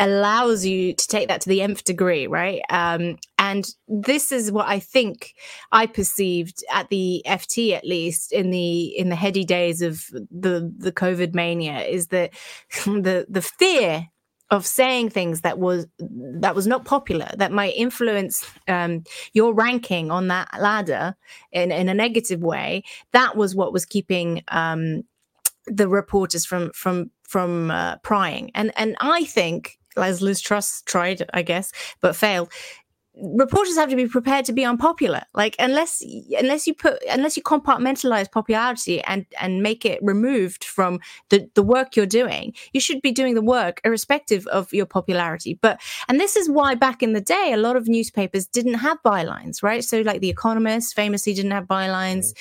allows you to take that to the nth degree, right? Um, and this is what I think I perceived at the FT, at least in the in the heady days of the the COVID mania, is that the the fear of saying things that was that was not popular that might influence um, your ranking on that ladder in, in a negative way that was what was keeping um, the reporters from from from uh, prying and and i think as Liz Truss tried, I guess, but failed. Reporters have to be prepared to be unpopular. Like unless unless you put unless you compartmentalize popularity and and make it removed from the the work you're doing, you should be doing the work irrespective of your popularity. But and this is why back in the day, a lot of newspapers didn't have bylines, right? So like The Economist famously didn't have bylines.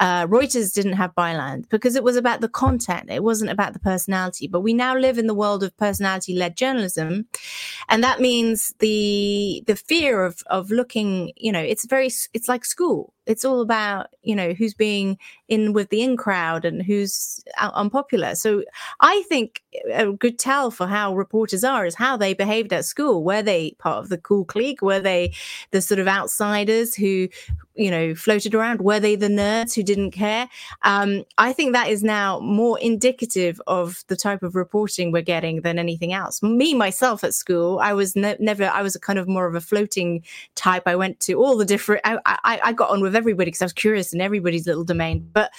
Uh, Reuters didn't have byline because it was about the content. It wasn't about the personality. But we now live in the world of personality-led journalism, and that means the the fear of of looking. You know, it's very it's like school it's all about you know who's being in with the in crowd and who's unpopular. So i think a good tell for how reporters are is how they behaved at school. Were they part of the cool clique? Were they the sort of outsiders who you know floated around? Were they the nerds who didn't care? Um, i think that is now more indicative of the type of reporting we're getting than anything else. Me myself at school i was ne- never i was a kind of more of a floating type. I went to all the different i, I, I got on with everybody because I was curious in everybody's little domain. But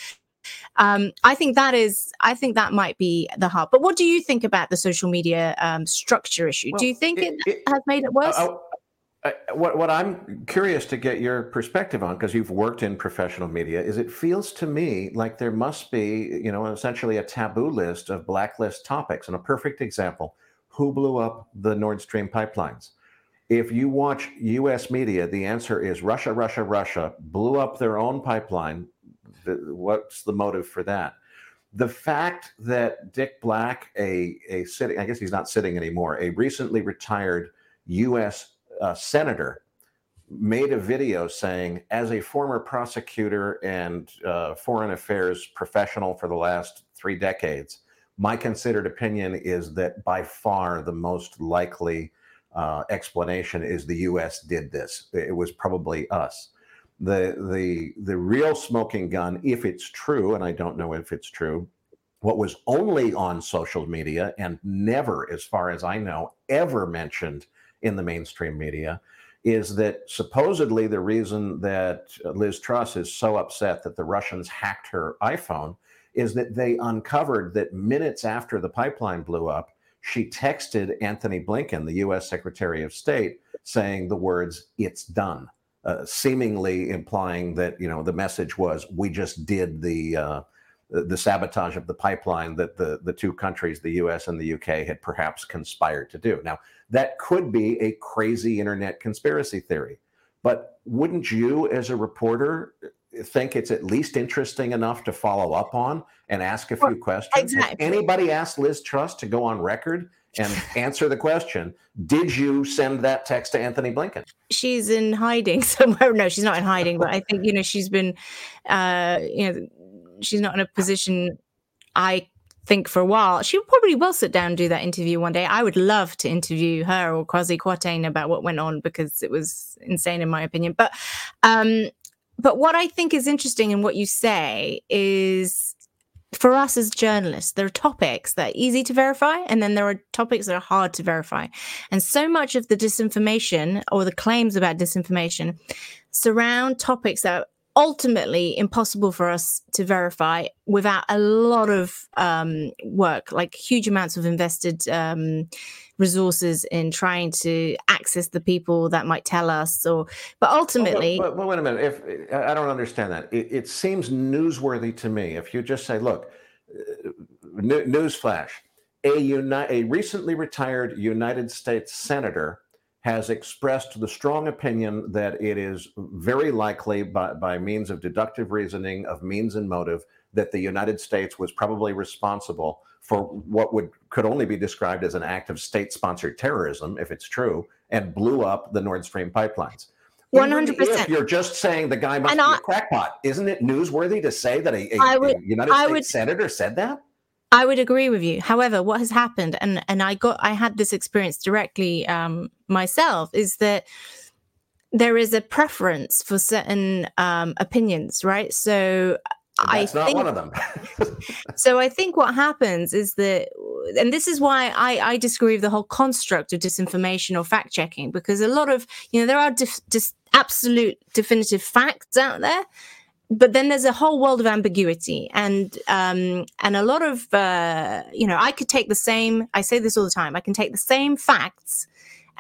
um, I think that is, I think that might be the hub. But what do you think about the social media um, structure issue? Well, do you think it, it, has made it worse? Uh, uh, what, what I'm curious to get your perspective on, because you've worked in professional media, is it feels to me like there must be, you know, essentially a taboo list of blacklist topics. And a perfect example who blew up the Nord Stream pipelines? If you watch US media, the answer is Russia, Russia, Russia blew up their own pipeline. What's the motive for that? The fact that Dick Black, a, a sitting, I guess he's not sitting anymore, a recently retired US uh, senator, made a video saying, as a former prosecutor and uh, foreign affairs professional for the last three decades, my considered opinion is that by far the most likely uh, explanation is the U.S. did this. It was probably us. The the the real smoking gun, if it's true, and I don't know if it's true, what was only on social media and never, as far as I know, ever mentioned in the mainstream media is that supposedly the reason that Liz Truss is so upset that the Russians hacked her iPhone is that they uncovered that minutes after the pipeline blew up, she texted Antony Blinken, the US Secretary of State, saying the words, it's done, uh, seemingly implying that, you know, the message was, we just did the, uh, the sabotage of the pipeline that the, the two countries, the US and the UK, had perhaps conspired to do. Now, that could be a crazy internet conspiracy theory. But wouldn't you, as a reporter, think it's at least interesting enough to follow up on and ask a few questions? Exactly. Anybody asked Liz Truss to go on record and answer the question Did you send that text to Antony Blinken? She's in hiding somewhere. No, she's not in hiding, but I think, you know, she's been, uh, you know, she's not in a position I think for a while. She probably will sit down and do that interview one day. I would love to interview her or Kwasi Kwarteng about what went on because it was insane in my opinion. But um but what I think is interesting in what you say is for us as journalists, there are topics that are easy to verify, and then there are topics that are hard to verify. And so much of the disinformation or the claims about disinformation surround topics that are ultimately impossible for us to verify without a lot of um, work, like huge amounts of invested um, resources in trying to access the people that might tell us. Or, but ultimately, well, well, wait a minute. If I don't understand that, it, it seems newsworthy to me. If you just say, "Look, uh, newsflash," a uni- a recently retired United States senator has expressed the strong opinion that it is very likely by, by means of deductive reasoning of means and motive that the United States was probably responsible for what would could only be described as an act of state-sponsored terrorism, if it's true, and blew up the Nord Stream pipelines. One hundred percent. You're just saying the guy must and be I, a crackpot, isn't it newsworthy to say that a, a, would, a United I States would, senator said that? I would agree with you. However, what has happened, and and I got I had this experience directly um, myself, is that there is a preference for certain um, opinions, right? So that's I not think, one of them. so I think what happens is that, and this is why I, I disagree with the whole construct of disinformation or fact checking, because a lot of you know there are dif- dis- absolute definitive facts out there, but then there's a whole world of ambiguity and um, and a lot of uh, you know i could take the same i say this all the time i can take the same facts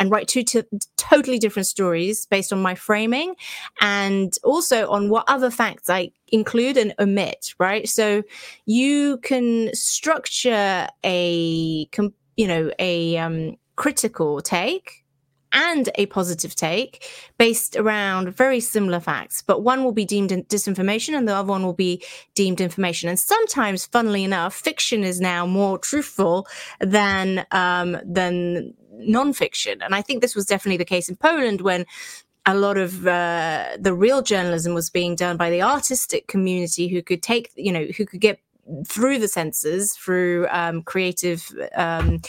and write two t- totally different stories based on my framing and also on what other facts i include and omit right so you can structure a you know a um, critical take and a positive take based around very similar facts, but one will be deemed disinformation and the other one will be deemed information. And sometimes, funnily enough, fiction is now more truthful than um, than nonfiction. And I think this was definitely the case in Poland when a lot of uh, the real journalism was being done by the artistic community who could take, you know, who could get through the censors through um, creative um,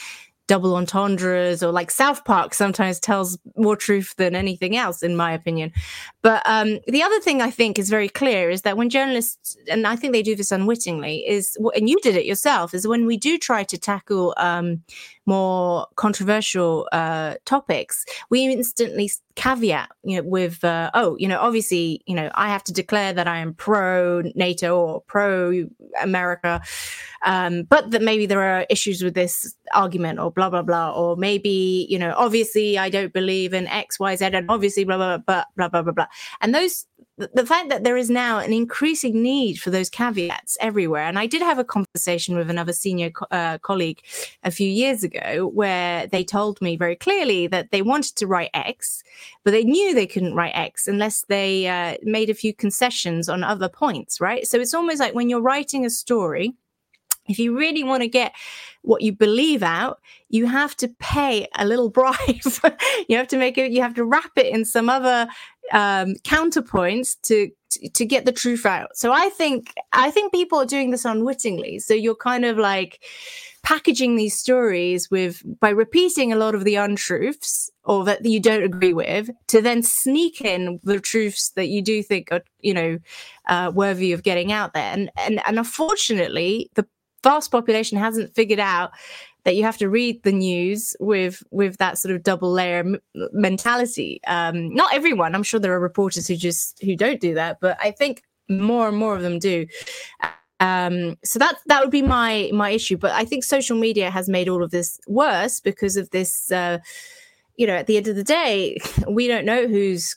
double entendres or like South Park sometimes tells more truth than anything else, in my opinion. But um, the other thing I think is very clear is that when journalists, and I think they do this unwittingly, is and you did it yourself, is when we do try to tackle um, more controversial uh, topics, we instantly caveat, you know, with uh, oh, you know, obviously, you know, I have to declare that I am pro NATO or pro America, um, but that maybe there are issues with this argument or blah blah blah, or maybe you know, obviously I don't believe in X Y Z, and obviously blah blah blah blah blah blah blah, and those the fact that there is now an increasing need for those caveats everywhere. And I did have a conversation with another senior co- uh, colleague a few years ago where they told me very clearly that they wanted to write X, but they knew they couldn't write X unless they uh, made a few concessions on other points, right? So it's almost like when you're writing a story, if you really want to get what you believe out, you have to pay a little bribe. you have to make it, you have to wrap it in some other um, counterpoints to, to get the truth out. So I think I think people are doing this unwittingly. So you're kind of like packaging these stories with by repeating a lot of the untruths or that you don't agree with to then sneak in the truths that you do think are you know uh, worthy of getting out there and and and unfortunately the vast population hasn't figured out that you have to read the news with with that sort of double layer m- mentality. Um, not everyone. I'm sure there are reporters who just who don't do that, but I think more and more of them do. Um, so that that would be my my issue. But I think social media has made all of this worse because of this. Uh, you know, at the end of the day, we don't know who's.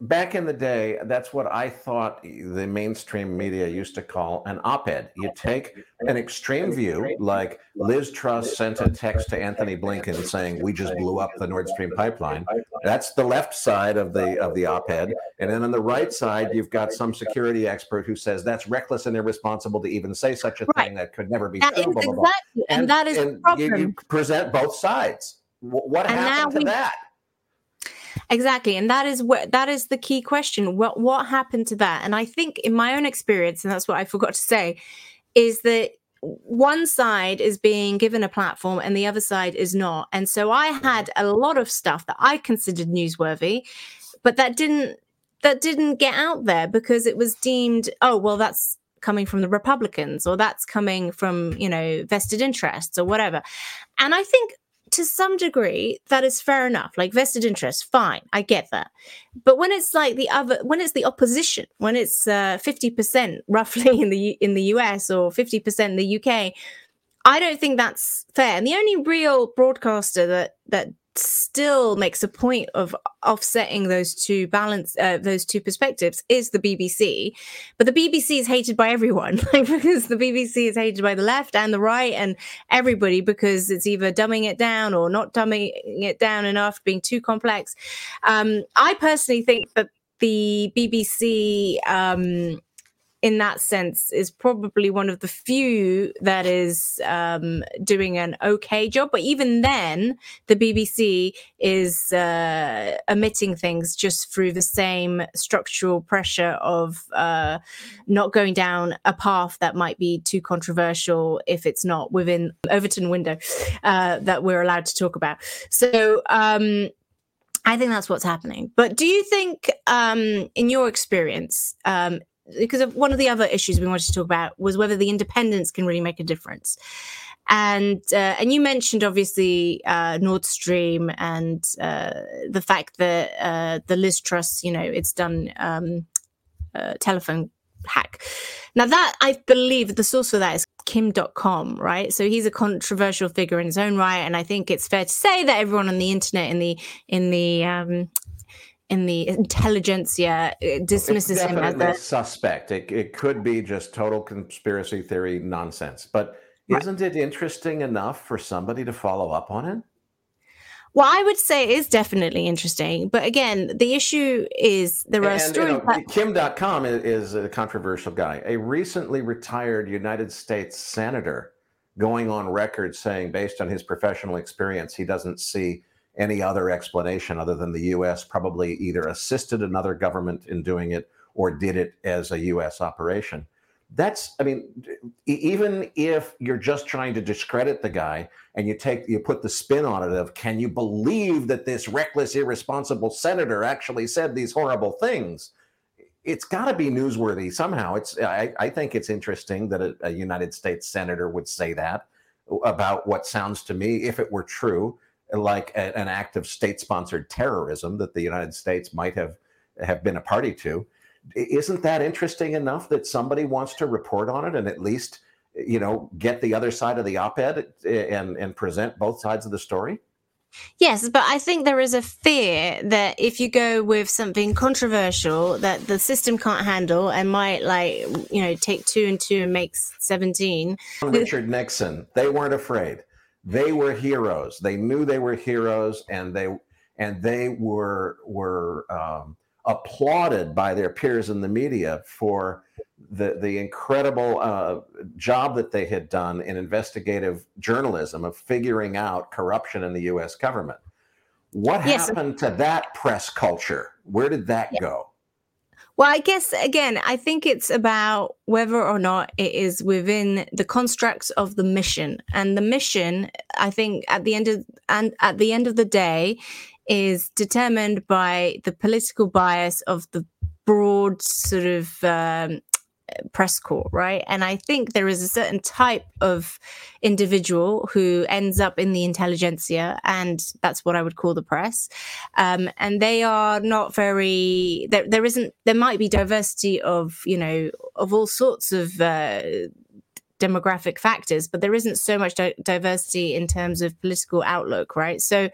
But back in the day, that's what I thought the mainstream media used to call an op ed. You take an extreme view, like Liz Truss sent a text to Antony Blinken saying, We just blew up the Nord Stream pipeline. That's the left side of the of the op ed. And then on the right side, you've got some security expert who says that's reckless and irresponsible to even say such a Right. thing that could never be That true. blah, blah. exactly, and, that is and you, problem. you present both sides. Wh- What And now happened to we- that? Exactly, and that is what that is the key question. What what happened to that? And I think, in my own experience, and that's what I forgot to say, is that one side is being given a platform and the other side is not. And so I had a lot of stuff that I considered newsworthy, but that didn't that didn't get out there because it was deemed, oh well, that's coming from the Republicans or that's coming from you know vested interests or whatever. And I think to some degree that is fair enough like vested interest fine i get that. But when it's like the other when it's the opposition when it's uh, 50% roughly in the in the us or 50% in the uk i don't think that's fair. And the only real broadcaster that that still makes a point of offsetting those two balance uh, those two perspectives is the bbc but the bbc is hated by everyone like because the bbc is hated by the left and the right and everybody because it's either dumbing it down or not dumbing it down enough, being too complex. Um, I personally think that the BBC, um, in that sense, is probably one of the few that is um, doing an okay job. But even then, the BBC is uh, omitting things just through the same structural pressure of uh, not going down a path that might be too controversial if it's not within Overton window uh, that we're allowed to talk about. So um, I think that's what's happening. But do you think, um, in your experience, um, because one of the other issues we wanted to talk about was whether the independents can really make a difference. And uh, and you mentioned obviously uh, Nord Stream and uh, the fact that uh, the Liz Truss, you know, it's done um, uh, telephone hack. Now that I believe the source for that is Kim Dotcom, right? So he's a controversial figure in his own right, and I think it's fair to say that everyone on the internet in the in the um, in the intelligentsia uh, dismisses him as a suspect. It, it could be just total conspiracy theory nonsense. But Right. isn't it interesting enough for somebody to follow up on it? well, I would say it is definitely interesting, but again, the issue is there are And, you know, Kim Dotcom is a controversial guy. A recently retired United States senator going on record saying, based on his professional experience, he doesn't see any other explanation other than the U.S. probably either assisted another government in doing it or did it as a U.S. operation. That's, I mean, even if you're just trying to discredit the guy and you take, you put the spin on it of, can you believe that this reckless, irresponsible senator actually said these horrible things? It's got to be newsworthy somehow. It's, I, I think it's interesting that a, a United States senator would say that about what sounds to me, if it were true, like a- an act of state-sponsored terrorism that the United States might have have been a party to. Isn't that interesting enough that somebody wants to report on it and at least, you know, get the other side of the op-ed eh, and and present both sides of the story? Yes, but I think there is a fear that if you go with something controversial that the system can't handle and might like you know take two and two and makes seventeen. Richard Nixon, they weren't afraid. They were heroes. They knew they were heroes, and they and they were were um, applauded by their peers in the media for the the incredible uh, job that they had done in investigative journalism of figuring out corruption in the U.S. government. What yes. happened to that press culture? Where did that yeah. go? Well, I guess again, I think it's about whether or not it is within the constructs of the mission. And the mission, I think, at the end of and at the end of the day, is determined by the political bias of the broad sort of um, press corps, right? And I think there is a certain type of individual who ends up in the intelligentsia, and that's what I would call the press. Um, and they are not very. There, there isn't. There might be diversity of you know of all sorts of. Uh, demographic factors but there isn't so much di- diversity in terms of political outlook right so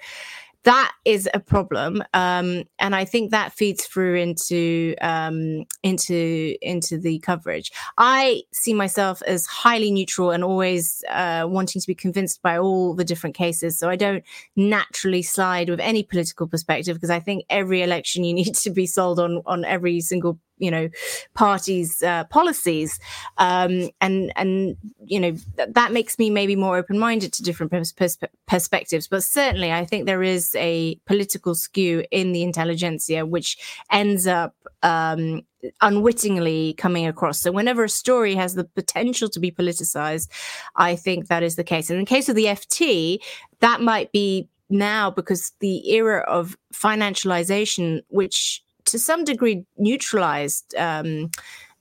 that is a problem um, and i think that feeds through into um, into into the coverage. I see myself as highly neutral and always uh, wanting to be convinced by all the different cases so i don't naturally slide with any political perspective because i think every election you need to be sold on on every single you know parties' uh, policies, um, and and you know th- that makes me maybe more open minded to different pers- pers- perspectives. But certainly, I think there is a political skew in the intelligentsia, which ends up um, unwittingly coming across. So whenever a story has the potential to be politicized, I think that is the case. And in the case of the FT, that might be now because the era of financialization, which to some degree neutralized um,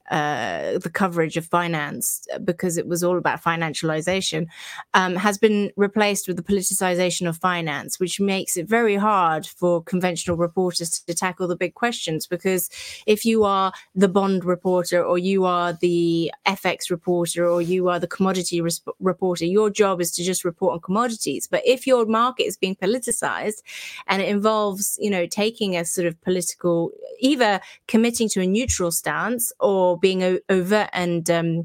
uh, the coverage of finance because it was all about financialization, um, has been replaced with the politicization of finance, which makes it very hard for conventional reporters to tackle the big questions. Because if you are the bond reporter, or you are the FX reporter, or you are the commodity reporter, your job is to just report on commodities. But if your market is being politicized and it involves, you know, taking a sort of political, either committing to a neutral stance or being overt and um,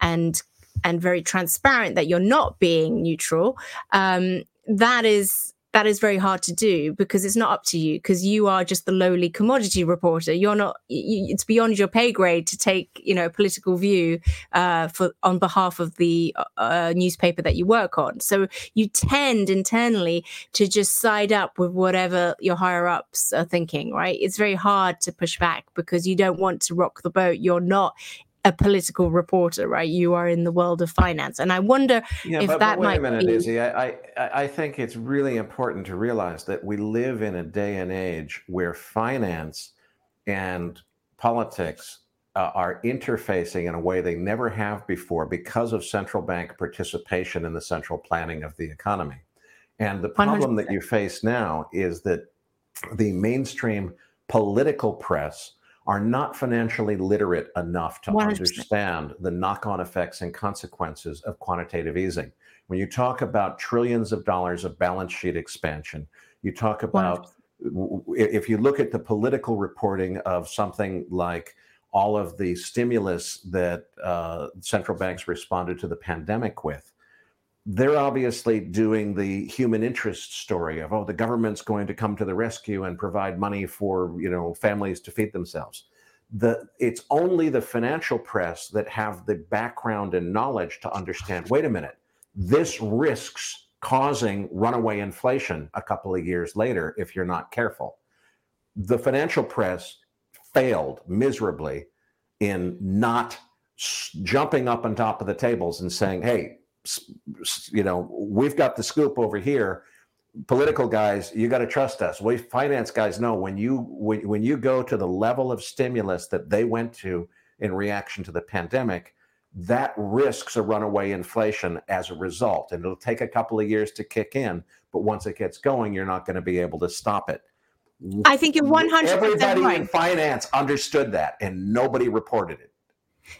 and and very transparent that you're not being neutral, um, that is that is very hard to do because it's not up to you because you are just the lowly commodity reporter. You're not you, it's beyond your pay grade to take you know a political view uh, for on behalf of the uh, newspaper that you work on. So you tend internally to just side up with whatever your higher ups are thinking right? It's very hard to push back because you don't want to rock the boat. You're not a political reporter, right? You are in the world of finance, and I wonder yeah, if but, that but wait might a minute, be. Izzy. I, I I think it's really important to realize that we live in a day and age where finance and politics uh, are interfacing in a way they never have before because of central bank participation in the central planning of the economy. And the problem 100%. that you face now is that the mainstream political press are not financially literate enough to 100%. understand the knock on effects and consequences of quantitative easing. When you talk about trillions of dollars of balance sheet expansion, you talk about, 100%. if you look at the political reporting of something like all of the stimulus that uh, central banks responded to the pandemic with, they're obviously doing the human interest story of oh the government's going to come to the rescue and provide money for you know families to feed themselves. The it's only the financial press that have the background and knowledge to understand wait a minute this risks causing runaway inflation a couple of years later if you're not careful. The financial press failed miserably in not jumping up on top of the tables and saying hey you know, we've got the scoop over here. Political guys, you got to trust us. We finance guys know when you when, when you go to the level of stimulus that they went to in reaction to the pandemic, that risks a runaway inflation as a result. And it'll take a couple of years to kick in, but once it gets going, you're not going to be able to stop it. I think you're 100 Everybody right. in finance understood that and nobody reported it.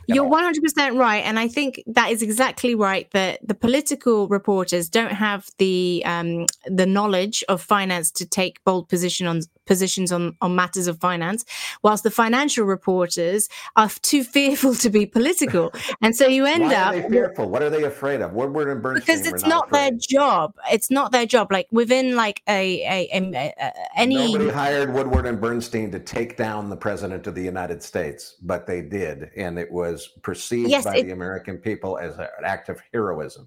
You're 100% right. And I think that is exactly right that the political reporters don't have the um, the knowledge of finance to take bold position on positions on, on matters of finance, whilst the financial reporters are too fearful to be political. And so you end Why up. Are they fearful? What are they afraid of? Woodward and Bernstein because it's not, not, their job. It's not their job. Like within like a, a, a, a any. Nobody hired Woodward and Bernstein to take down the president of the United States, but they did, and it was perceived Yes, by it- the American people as an act of heroism.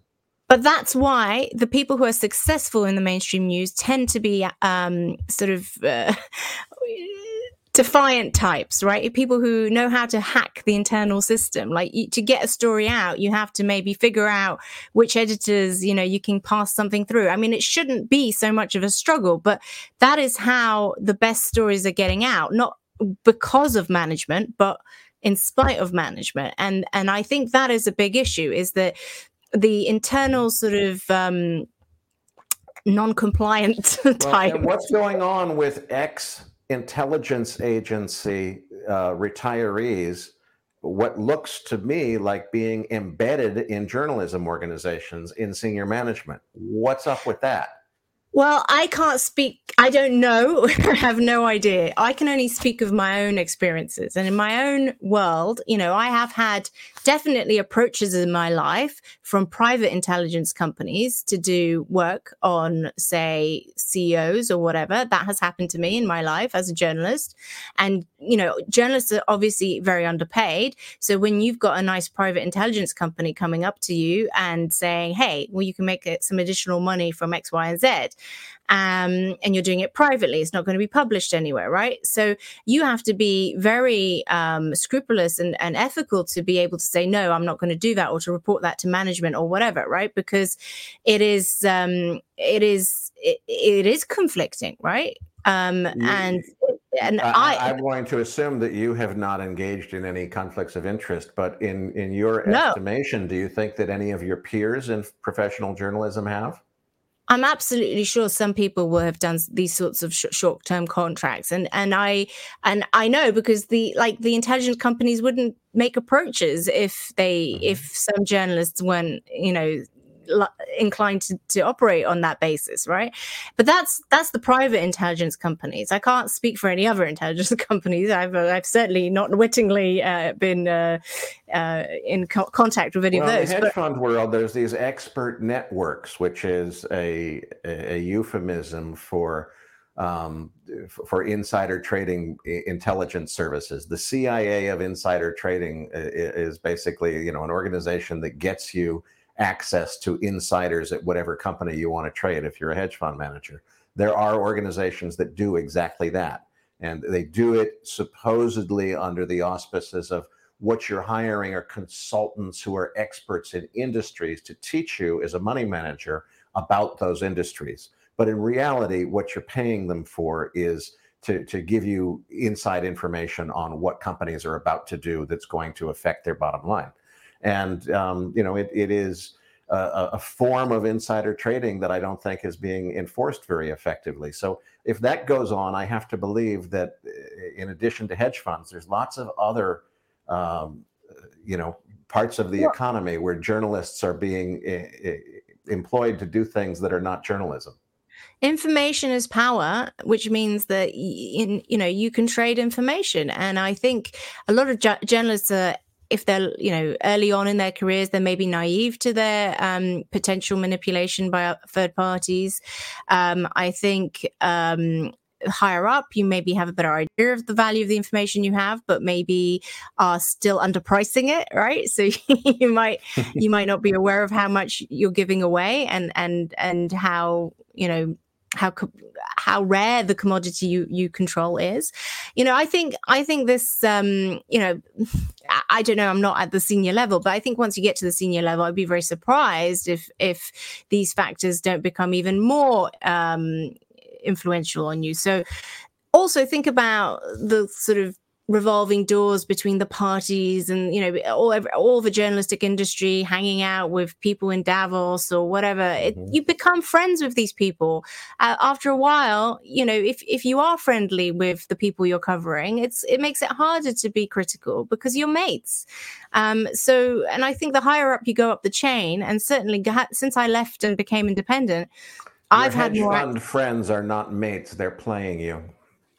But that's why the people who are successful in the mainstream news tend to be um, sort of uh, defiant types, right? People who know how to hack the internal system. Like to get a story out, you have to maybe figure out which editors, you know, you can pass something through. I mean, it shouldn't be so much of a struggle, but that is how the best stories are getting out, not because of management, but in spite of management. And and I think that is a big issue. Is that the internal sort of um, non-compliant type. and what's going on with ex intelligence agency uh, retirees? What looks to me like being embedded in journalism organizations in senior management. What's up with that? Well, I can't speak. I don't know. I have no idea. I can only speak of my own experiences. And in my own world, you know, I have had definitely approaches in my life from private intelligence companies to do work on, say, CEOs or whatever. That has happened to me in my life as a journalist. And, you know, journalists are obviously very underpaid. So when you've got a nice private intelligence company coming up to you and saying, hey, well, you can make it some additional money from X, Y, and Z um, and you're doing it privately. It's not going to be published anywhere, right? So you have to be very um, scrupulous and, and ethical to be able to say, no, I'm not going to do that, or to report that to management or whatever, right? Because it is, um, it is, it, it is conflicting, right? Um, and and I, am going to assume that you have not engaged in any conflicts of interest, but in in your No. estimation, do you think that any of your peers in professional journalism have? I'm absolutely sure some people will have done these sorts of sh- short-term contracts, and and I and I know because the like the intelligence companies wouldn't make approaches if they Mhm. if some journalists weren't you know inclined to, to operate on that basis right? But that's that's the private intelligence companies. I can't speak for any other intelligence companies. I've uh, i've certainly not wittingly uh, been uh, uh, in co- contact with any well, of in those the hedge but fund world, there's these expert networks, which is a a, a euphemism for um, for insider trading intelligence services. The CIA of insider trading is basically you know an organization that gets you access to insiders at whatever company you want to trade. If you're a hedge fund manager, there are organizations that do exactly that, and they do it supposedly under the auspices of what you're hiring are consultants who are experts in industries to teach you as a money manager about those industries. But in reality, what you're paying them for is to, to give you inside information on what companies are about to do that's going to affect their bottom line. And, um, you know, it, it is a, a form of insider trading that I don't think is being enforced very effectively. So if that goes on, I have to believe that uh, in addition to hedge funds, there's lots of other um, you know parts of the Well- economy where journalists are being eh, eh, employed to do things that are not journalism. information is power which means that in, you know you can trade information and i think a lot of ju- journalists are if they're you know early on in their careers they may be naive to their um, potential manipulation by uh, third parties. Um, i think um, higher up you maybe have a better idea of the value of the information you have but maybe are still underpricing it right? So you might you might not be aware of how much you're giving away and and and how you know how co- how rare the commodity you you control is. You know i think i think this um you know I, don't know i'm not at the senior level but i think once you get to the senior level i'd be very surprised if if these factors don't become even more um influential on you. So also think about the sort of revolving doors between the parties and you know all all the journalistic industry hanging out with people in Davos or whatever it, Mhm. you become friends with these people uh, after a while you know if if you are friendly with the people you're covering it's it makes it harder to be critical because you're mates um so and i think the higher up you go up the chain and certainly since i left and became independent Your i've had more friends are not mates; they're playing you.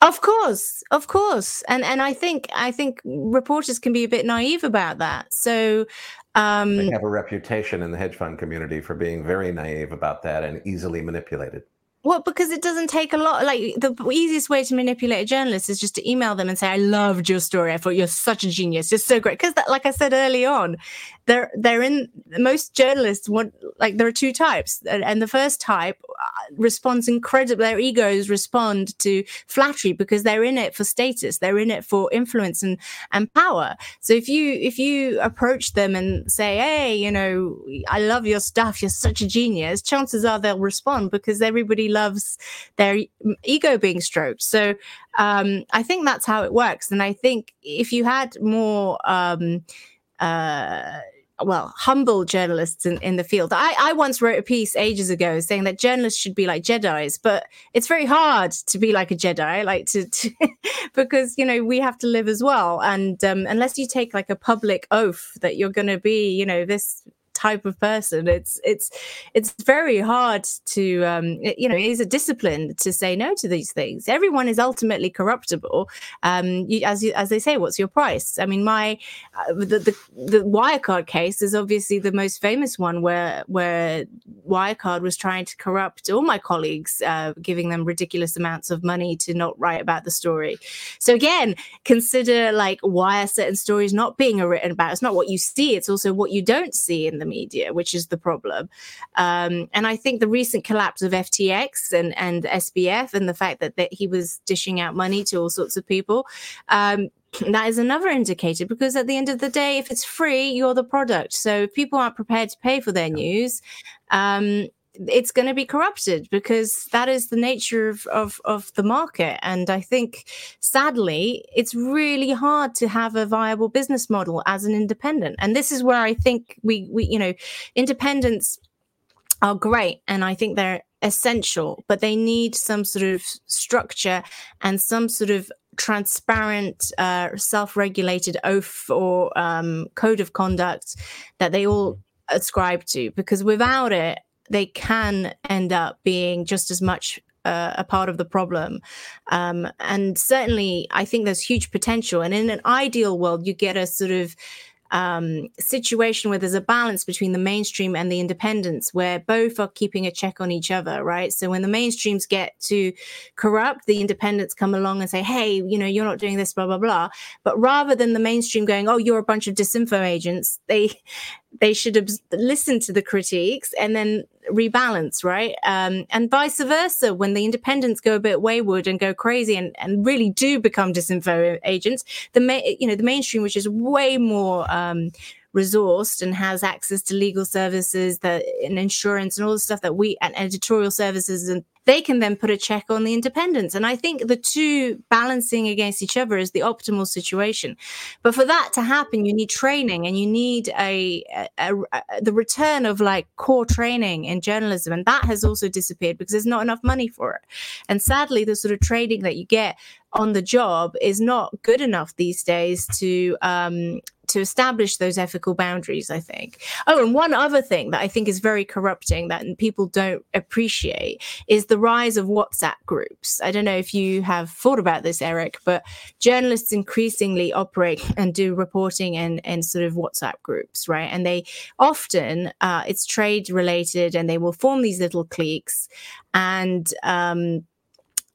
Of course, of course, and and I think I think reporters can be a bit naive about that. So um, they have a reputation in the hedge fund community for being very naive about that and easily manipulated. Well, because it doesn't take a lot. Like the easiest way to manipulate a journalist is just to email them and say, "I loved your story. I thought you're such a genius. You're so great." Because, like I said early on, they're they're in most journalists want like there are two types, and the first type uh, responds incredibly. Their egos respond to flattery because they're in it for status. They're in it for influence and and power. So if you if you approach them and say, "Hey, you know, I love your stuff. You're such a genius," chances are they'll respond because everybody loves their ego being stroked. So um, I think that's how it works. And I think if you had more, um, uh, well, humble journalists in, in the field. I, I once wrote a piece ages ago saying that journalists should be like Jedi's, but it's very hard to be like a Jedi, like to, to because you know we have to live as well. And um, unless you take like a public oath that you're going to be, you know, this type of person. It's it's it's very hard to um, it, you know it is a discipline to say no to these things. Everyone is ultimately corruptible. Um, you, as you, as they say, what's your price? I mean, my uh, the, the the Wirecard case is obviously the most famous one where where Wirecard was trying to corrupt all my colleagues, uh, giving them ridiculous amounts of money to not write about the story. So again, consider like why are certain stories not being written about? It's not what you see; it's also what you don't see in the media, which is the problem. Um, and I think the recent collapse of FTX and, and SBF and the fact that, that he was dishing out money to all sorts of people. Um, that is another indicator because at the end of the day, if it's free, you're the product. So if people aren't prepared to pay for their news, um, it's going to be corrupted because that is the nature of, of, of the market. And I think, sadly, it's really hard to have a viable business model as an independent. And this is where I think we, we you know, independents are great. And I think they're essential, but they need some sort of structure and some sort of transparent, uh, self regulated oath or um, code of conduct that they all ascribe to because without it they can end up being just as much uh, a part of the problem. Um, and certainly, I think there's huge potential. And in an ideal world, you get a sort of um, situation where there's a balance between the mainstream and the independents, where both are keeping a check on each other, right? So when the mainstreams get to corrupt, the independents come along and say, hey, you know, you're not doing this, blah, blah, blah. But rather than the mainstream going, oh, you're a bunch of disinfo agents, they they should have listened to the critiques and then rebalance, right? Um, and vice versa, when the independents go a bit wayward and go crazy and, and really do become disinfo agents, the ma- you know the mainstream, which is way more um, resourced and has access to legal services that and insurance and all the stuff that we and editorial services and they can then put a check on the independence. And I think the two balancing against each other is the optimal situation. But for that to happen, you need training and you need a, a, a, the return of like core training in journalism. And that has also disappeared because there's not enough money for it. And sadly, the sort of training that you get on the job is not good enough these days to um, to establish those ethical boundaries, I think. Oh, and one other thing that I think is very corrupting that people don't appreciate is the rise of WhatsApp groups. I don't know if you have thought about this, Erik, but journalists increasingly operate and do reporting in, in sort of WhatsApp groups, right? And they often, uh, it's trade related and they will form these little cliques and, um,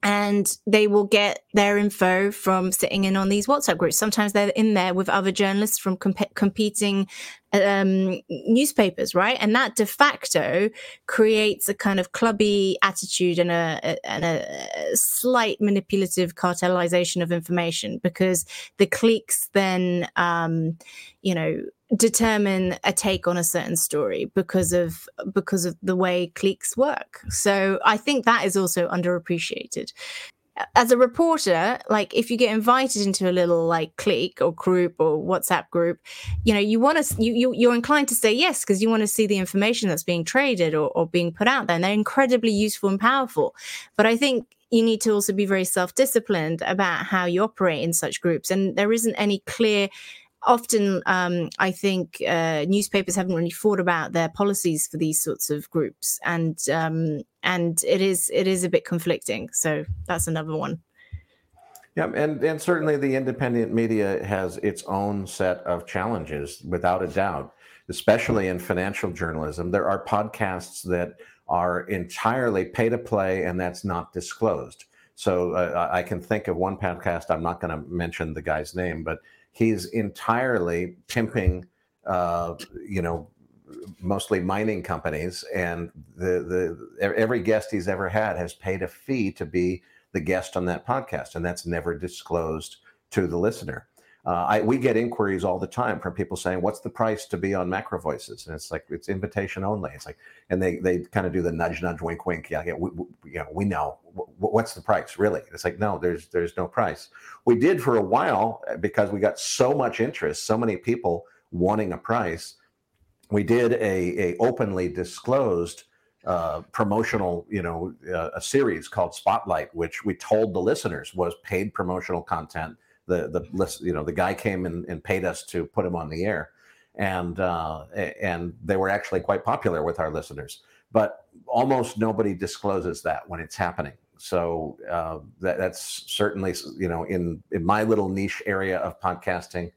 and they will get their info from sitting in on these WhatsApp groups. Sometimes they're in there with other journalists from comp- competing um, newspapers, right? And that de facto creates a kind of clubby attitude and a, and a slight manipulative cartelization of information because the cliques then, um, you know, determine a take on a certain story because of because of the way cliques work. So I think that is also underappreciated. As a reporter, like if you get invited into a little like clique or group or WhatsApp group, you know, you want to you, you you're inclined to say yes because you want to see the information that's being traded or, or being put out there. And they're incredibly useful and powerful. But I think you need to also be very self-disciplined about how you operate in such groups. And there isn't any clear often um, I think uh, newspapers haven't really thought about their policies for these sorts of groups, and um, and it is it is a bit conflicting. So that's another one. Yeah, and, and certainly the independent media has its own set of challenges, without a doubt, especially in financial journalism. There are podcasts that are entirely pay to play, and that's not disclosed. So uh, I can think of one podcast, I'm not going to mention the guy's name, but he's entirely pimping, uh, you know, mostly mining companies, and the the every guest he's ever had has paid a fee to be the guest on that podcast, and that's never disclosed to the listener. Uh, I, we get inquiries all the time from people saying, "What's the price to be on Macro Voices?" And it's like it's invitation only. It's like, and they they kind of do the nudge, nudge, wink, wink. Yeah, yeah, we, we, you know, we know what's the price really. It's like, no, there's there's no price. We did for a while uh, because we got so much interest, so many people wanting a price. We did a, a openly disclosed uh, promotional, you know, uh, a series called Spotlight, which we told the listeners was paid promotional content the the list, you know the guy came and, and paid us to put him on the air, and uh, and they were actually quite popular with our listeners. But almost nobody discloses that when it's happening. So uh, that, that's certainly you know in in my little niche area of podcasting,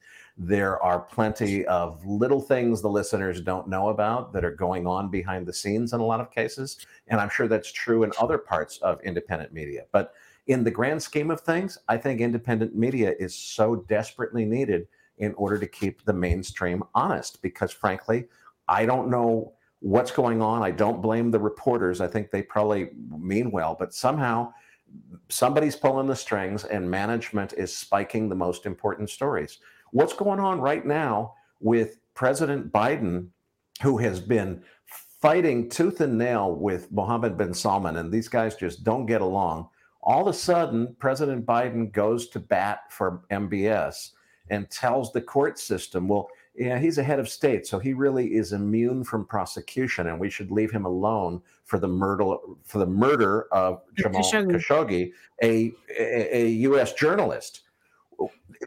there are plenty of little things the listeners don't know about that are going on behind the scenes in a lot of cases, and I'm sure that's true in other parts of independent media. But in the grand scheme of things, I think independent media is so desperately needed in order to keep the mainstream honest. Because frankly, I don't know what's going on. I don't blame the reporters. I think they probably mean well, but somehow somebody's pulling the strings and management is spiking the most important stories. What's going on right now with President Biden, who has been fighting tooth and nail with Mohammed bin Salman, and these guys just don't get along all of a sudden, President Biden goes to bat for MBS and tells the court system, well, yeah, he's a head of state, so he really is immune from prosecution, and we should leave him alone for the murder for the murder of Jamal Khashoggi, Khashoggi a, a, a U.S. journalist.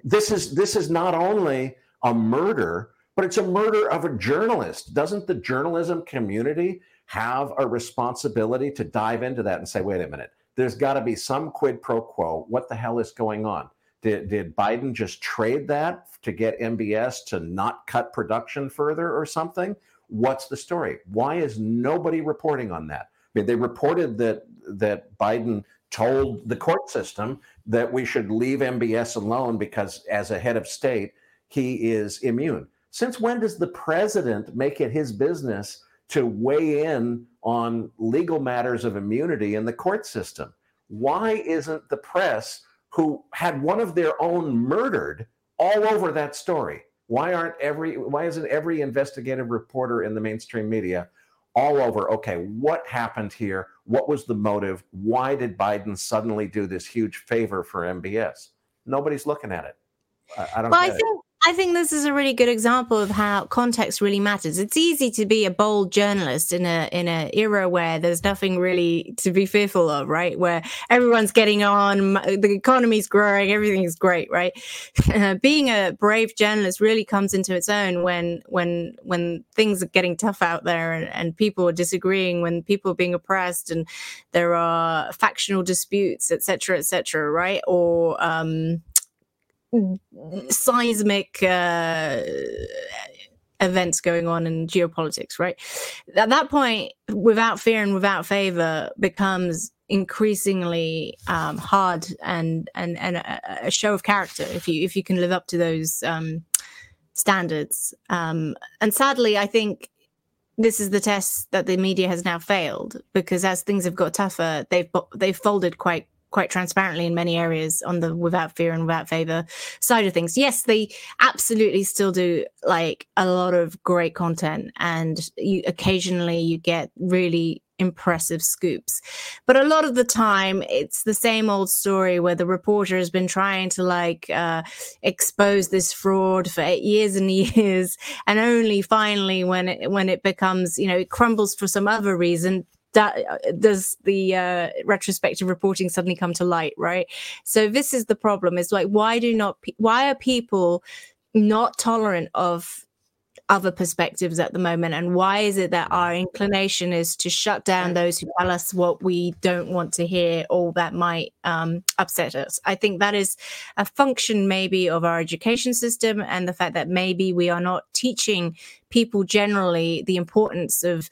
This is this is not only a murder, but it's a murder of a journalist. Doesn't the journalism community have a responsibility to dive into that and say, wait a minute, there's got to be some quid pro quo. What the hell is going on? Did, did Biden just trade that to get MBS to not cut production further or something? What's the story? Why is nobody reporting on that? I mean, they reported that that Biden told the court system that we should leave MBS alone because, as a head of state, he is immune. Since when does the president make it his business to weigh in on legal matters of immunity in the court system. Why isn't the press, who had one of their own murdered, all over that story? Why aren't every why isn't every investigative reporter in the mainstream media all over okay what happened here what was the motive? Why did biden suddenly do this huge favor for mbs nobody's looking at it. I, I don't well, I think I think this is a really good example of how context really matters. It's easy to be a bold journalist in a in an era where there's nothing really to be fearful of, right? Where everyone's getting on, the economy's growing, everything's great, right? Uh, being a brave journalist really comes into its own when when when things are getting tough out there and, and people are disagreeing, when people are being oppressed, and there are factional disputes, etc., etc., right? Or um, seismic uh, events going on in geopolitics, right? At that point, without fear and without favor becomes increasingly um, hard and and and a, a, show of character if you if you can live up to those um, standards. Um, and sadly, I think this is the test that the media has now failed because as things have got tougher, they've they've folded quite quite transparently in many areas on the without fear and without favor side of things. Yes, they absolutely still do like a lot of great content, and you occasionally you get really impressive scoops. But a lot of the time, it's the same old story where the reporter has been trying to like uh, expose this fraud for years and years, and only finally, when it when it becomes you know it crumbles for some other reason, does the uh, retrospective reporting suddenly come to light right? So this is the problem is like why do not why are people not tolerant of other perspectives at the moment? And why is it that our inclination is to shut down those who tell us what we don't want to hear or that might um, upset us? I think that is a function maybe of our education system and the fact that maybe we are not teaching people generally the importance of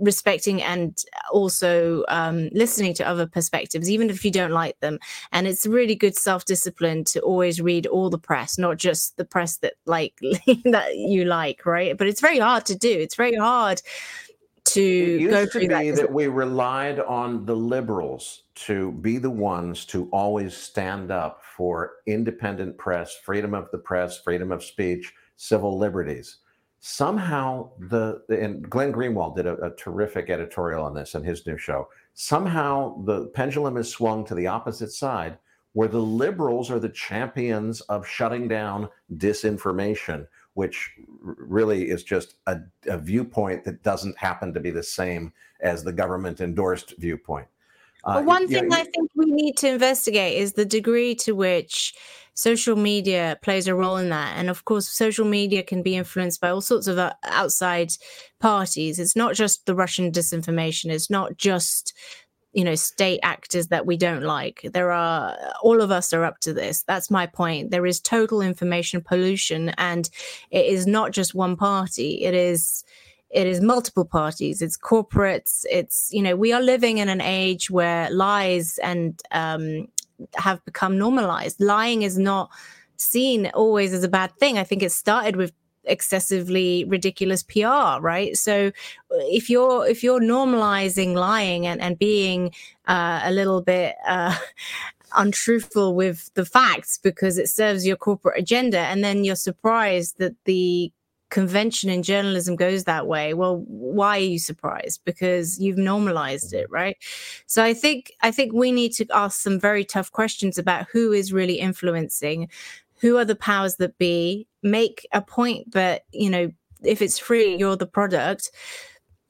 respecting and also um, listening to other perspectives, even if you don't like them. And it's really good self discipline to always read all the press, not just the press that like that you like, right? But it's very hard to do. It's very hard to it used go to through be that. that we relied on the liberals to be the ones to always stand up for independent press, freedom of the press, freedom of speech, civil liberties somehow the and Glenn Greenwald did a, a, terrific editorial on this in his new show. Somehow the pendulum has swung to the opposite side, where the liberals are the champions of shutting down disinformation, which really is just a, a viewpoint that doesn't happen to be the same as the government endorsed viewpoint. Uh, but one thing I think we need to investigate is the degree to which social media plays a role in that. And of course, social media can be influenced by all sorts of uh, outside parties. It's not just the Russian disinformation, it's not just you know state actors that we don't like. There are all of us are up to this. That's my point. There is total information pollution and it is not just one party. It is it is multiple parties. It's corporates. It's you know we are living in an age where lies and um, have become normalized. Lying is not seen always as a bad thing. I think it started with excessively ridiculous pr right? So if you're if you're normalizing lying and, and being uh, a little bit uh, untruthful with the facts because it serves your corporate agenda and then you're surprised that the convention in journalism goes that way well why are you surprised? Because you've normalized it right? So i think i think we need to ask some very tough questions about who is really influencing who are the powers that be make a point that you know if it's free you're the product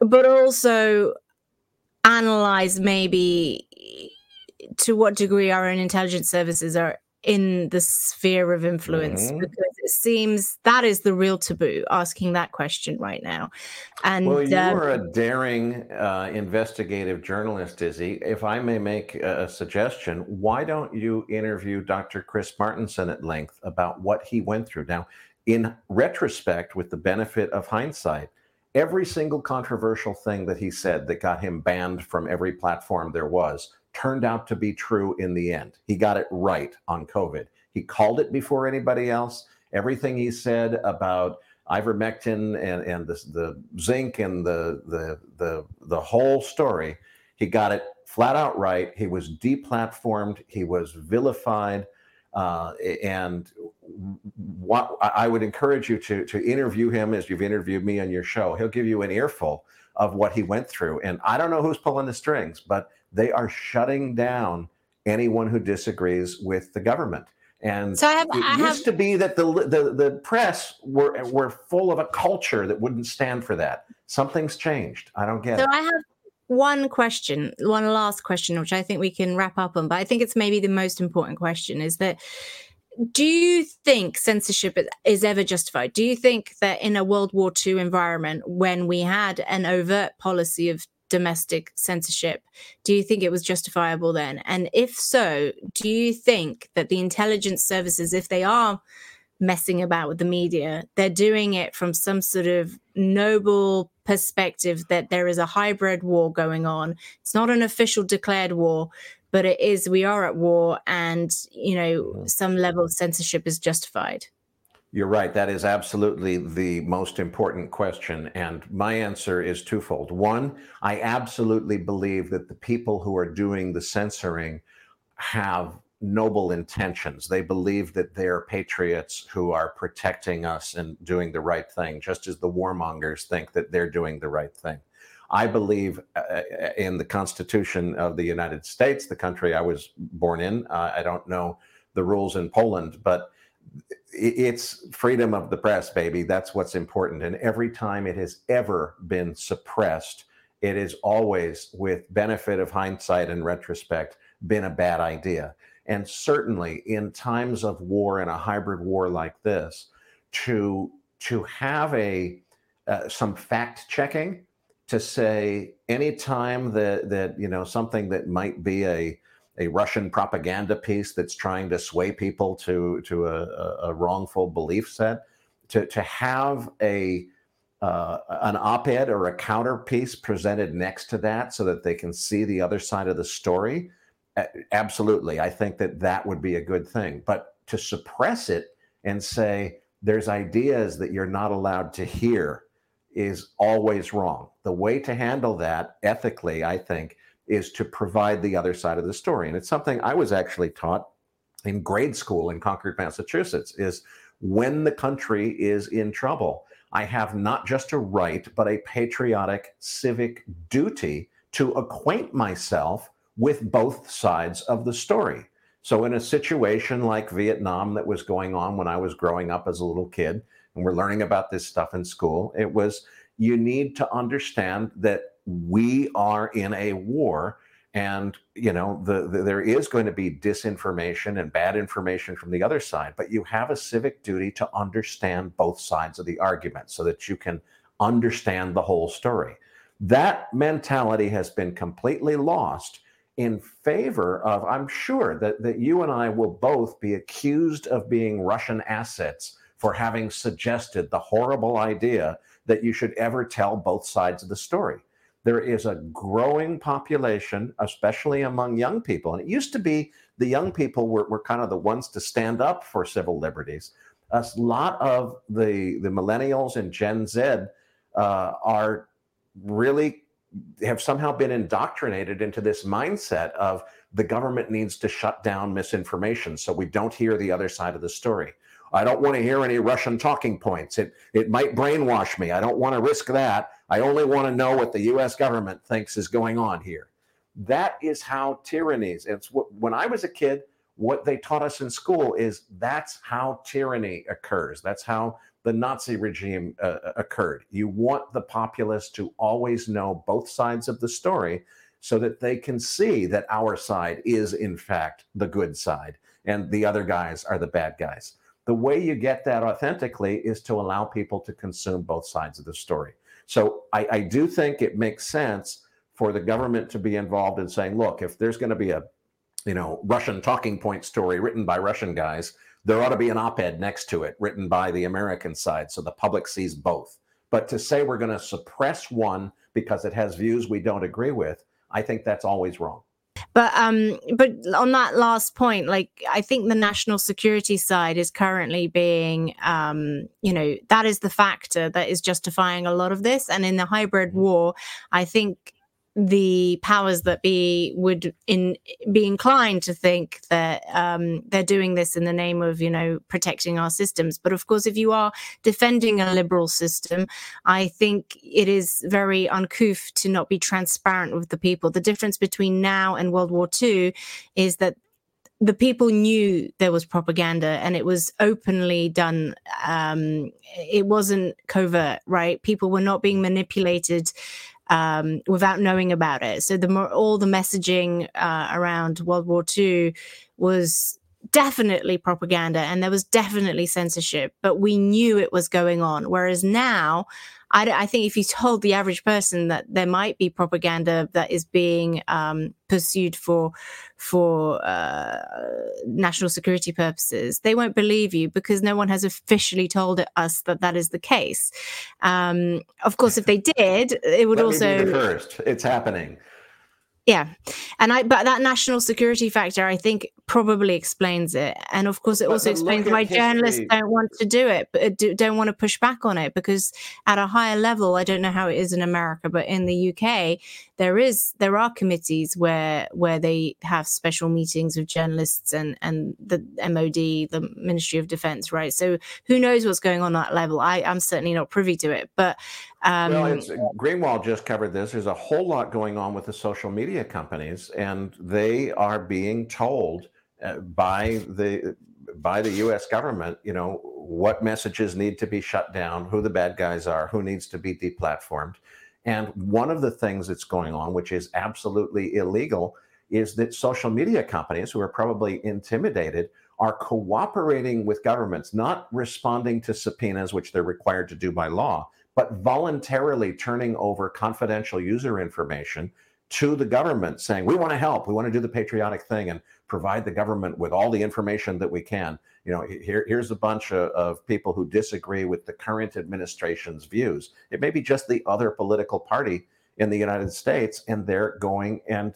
but also analyze maybe to what degree our own intelligence services are in the sphere of influence mm-hmm. because it seems that is the real taboo asking that question right now. And well you um, are a daring uh, investigative journalist izzy. If i may make a, a suggestion why don't you interview dr chris martenson at length about what he went through? Now in retrospect with the benefit of hindsight every single controversial thing that he said that got him banned from every platform there was turned out to be true in the end. He got it right on COVID. He called it before anybody else. Everything he said about ivermectin and, and the, the zinc and the, the, the, the whole story, he got it flat out right. He was deplatformed. He was vilified. Uh, and what I would encourage you to, to interview him as you've interviewed me on your show. He'll give you an earful of what he went through. And I don't know who's pulling the strings, but they are shutting down anyone who disagrees with the government. And so I have, it I used have... to be that the, the the press were were full of a culture that wouldn't stand for that. Something's changed. I don't get so it. So I have one question, one last question, which I think we can wrap up on, but I think it's maybe the most important question is that do you think censorship is ever justified? Do you think that in a World War II environment, when we had an overt policy of domestic censorship. Do you think it was justifiable then? And if so, do you think that the intelligence services, if they are messing about with the media, they're doing it from some sort of noble perspective that there is a hybrid war going on? It's not an official declared war, but it is, we are at war, and, you know, mm-hmm. some level of censorship is justified. You're right. That is absolutely the most important question. And my answer is twofold. One, I absolutely believe that the people who are doing the censoring have noble intentions. They believe that they're patriots who are protecting us and doing the right thing, just as the warmongers think that they're doing the right thing. I believe uh, uh in the Constitution of the United States, the country I was born in. Uh, I don't know the rules in Poland, but it's freedom of the press, baby. That's what's important. And every time it has ever been suppressed, it is always, with benefit of hindsight and retrospect, been a bad idea. And certainly in times of war and a hybrid war like this, to to have a uh, some fact checking to say anytime that that you know something that might be a a Russian propaganda piece that's trying to sway people to to a, a wrongful belief set, to to have a uh, an op-ed or a counter piece presented next to that so that they can see the other side of the story absolutely i think that that would be a good thing. But to suppress it and say there's ideas that you're not allowed to hear is always wrong. The way to handle that ethically i think is to provide the other side of the story and it's something i was actually taught in grade school in concord massachusetts is when the country is in trouble I have not just a right, but a patriotic civic duty to acquaint myself with both sides of the story. So, in a situation like Vietnam that was going on when I was growing up as a little kid, and we're learning about this stuff in school, it was you need to understand that we are in a war and you know the, the, there is going to be disinformation and bad information from the other side but you have a civic duty to understand both sides of the argument so that you can understand the whole story. That mentality has been completely lost in favor of i'm sure that, that you and i will both be accused of being russian assets for having suggested the horrible idea that you should ever tell both sides of the story there is a growing population, especially among young people. And it used to be the young people were, were kind of the ones to stand up for civil liberties. A lot of the, the millennials and Gen Z uh, are really have somehow been indoctrinated into this mindset of the government needs to shut down misinformation so we don't hear the other side of the story. I don't want to hear any Russian talking points. It it might brainwash me. I don't want to risk that. I only want to know what the U.S. government thinks is going on here. That is how tyrannies. It's what, when I was a kid. What they taught us in school is that's how tyranny occurs. That's how the Nazi regime uh, uh occurred. You want the populace to always know both sides of the story so that they can see that our side is, in fact, the good side and the other guys are the bad guys. The way you get that authentically is to allow people to consume both sides of the story. So I, I do think it makes sense for the government to be involved in saying, look, if there's going to be a you know Russian talking point story written by Russian guys, there ought to be an op-ed next to it written by the American side so the public sees both. But to say we're going to suppress one because it has views we don't agree with, I think that's always wrong. But um, but on that last point, like I think the national security side is currently being, um, you know, that is the factor that is justifying a lot of this. And in the hybrid mm-hmm. war, I think the powers that be would in be inclined to think that um, they're doing this in the name of you know protecting our systems. But of course if you are defending a liberal system i think it is very uncouth to not be transparent with the people. The difference between now and world war ii is that the people knew there was propaganda and it was openly done um, it wasn't covert right? People were not being manipulated um, without knowing about it. So the more, all the messaging uh, around World War II was definitely propaganda and there was definitely censorship, but we knew it was going on. Whereas now, I, I, think if you told the average person that there might be propaganda that is being um, pursued for for uh, national security purposes, they won't believe you because no one has officially told us that that is the case. Um, of course, if they did, it would Let also first. It's happening. Yeah, and I but that national security factor, I think, probably explains it, and of course, it but also explains why history. journalists don't want to do it, but uh, don't want to push back on it because at a higher level, I don't know how it is in America, but in the UK, there is there are committees where where they have special meetings with journalists and and the MOD, the Ministry of Defence, right? So who knows what's going on at that level? I I'm certainly not privy to it, but um, well, Greenwald just covered this. There's a whole lot going on with the social media companies, and they are being told uh, by the by the U.S. government, you know, what messages need to be shut down, who the bad guys are, who needs to be deplatformed. And one of the things that's going on, which is absolutely illegal, is that social media companies who are probably intimidated are cooperating with governments, not responding to subpoenas, which they're required to do by law, but voluntarily turning over confidential user information to the government saying, we want to help, we want to do the patriotic thing and provide the government with all the information that we can. You know, here, here's a bunch of, of people who disagree with the current administration's views. It may be just the other political party in the United States, and they're going and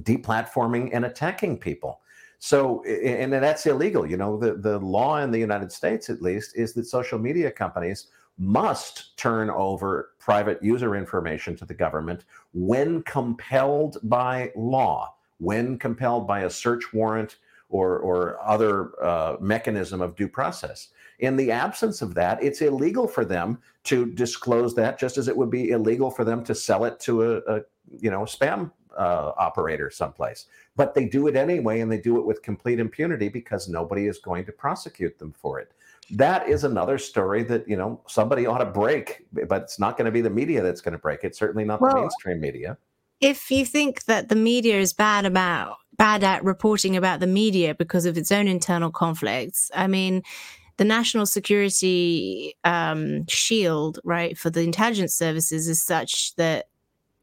deplatforming and attacking people. So, and that's illegal. You know, the, the law in the United States, at least, is that social media companies must turn over private user information to the government when compelled by law, when compelled by a search warrant or, or other uh, mechanism of due process. In the absence of that, it's illegal for them to disclose that, just as it would be illegal for them to sell it to a, a you know spam uh, operator someplace. But they do it anyway, and they do it with complete impunity because nobody is going to prosecute them for it that is another story that you know somebody ought to break but it's not going to be the media that's going to break it certainly not well, the mainstream media. if you think that the media is bad about bad at reporting about the media because of its own internal conflicts i mean the national security um, shield right for the intelligence services is such that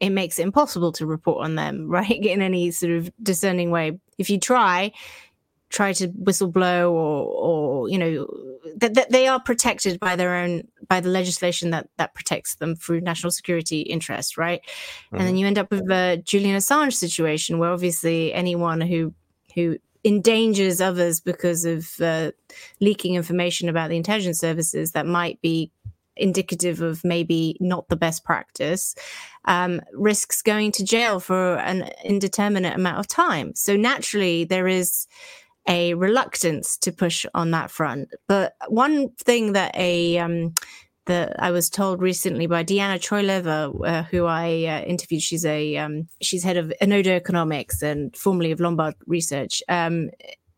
it makes it impossible to report on them right in any sort of discerning way. If you try try to whistleblow or or you know that, that they are protected by their own by the legislation that that protects them through national security interest right mm-hmm. and then mm-hmm. you end up with a Julian Assange situation where obviously anyone who who endangers others because of uh, leaking information about the intelligence services that might be indicative of maybe not the best practice um, risks going to jail for an indeterminate amount of time so naturally there is a reluctance to push on that front. But one thing that a um, that I was told recently by Diana Choyleva, uh, who I uh, interviewed. She's a um, she's head of Enodo Economics and formerly of Lombard Research. Um,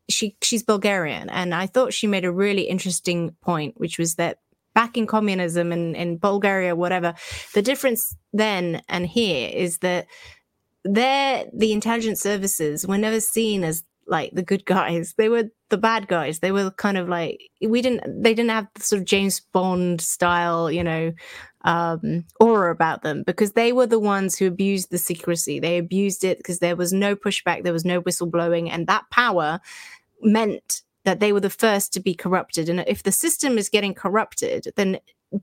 she she's Bulgarian, and I thought she made a really interesting point, which was that back in communism and in Bulgaria, whatever, the difference then and here is that there the intelligence services were never seen as like the good guys. They were the bad guys. They were kind of like we didn't they didn't have the sort of James Bond style, you know, um, aura about them because they were the ones who abused the secrecy. They abused it because there was no pushback, there was no whistleblowing, and that power meant that they were the first to be corrupted. And if the system is getting corrupted, then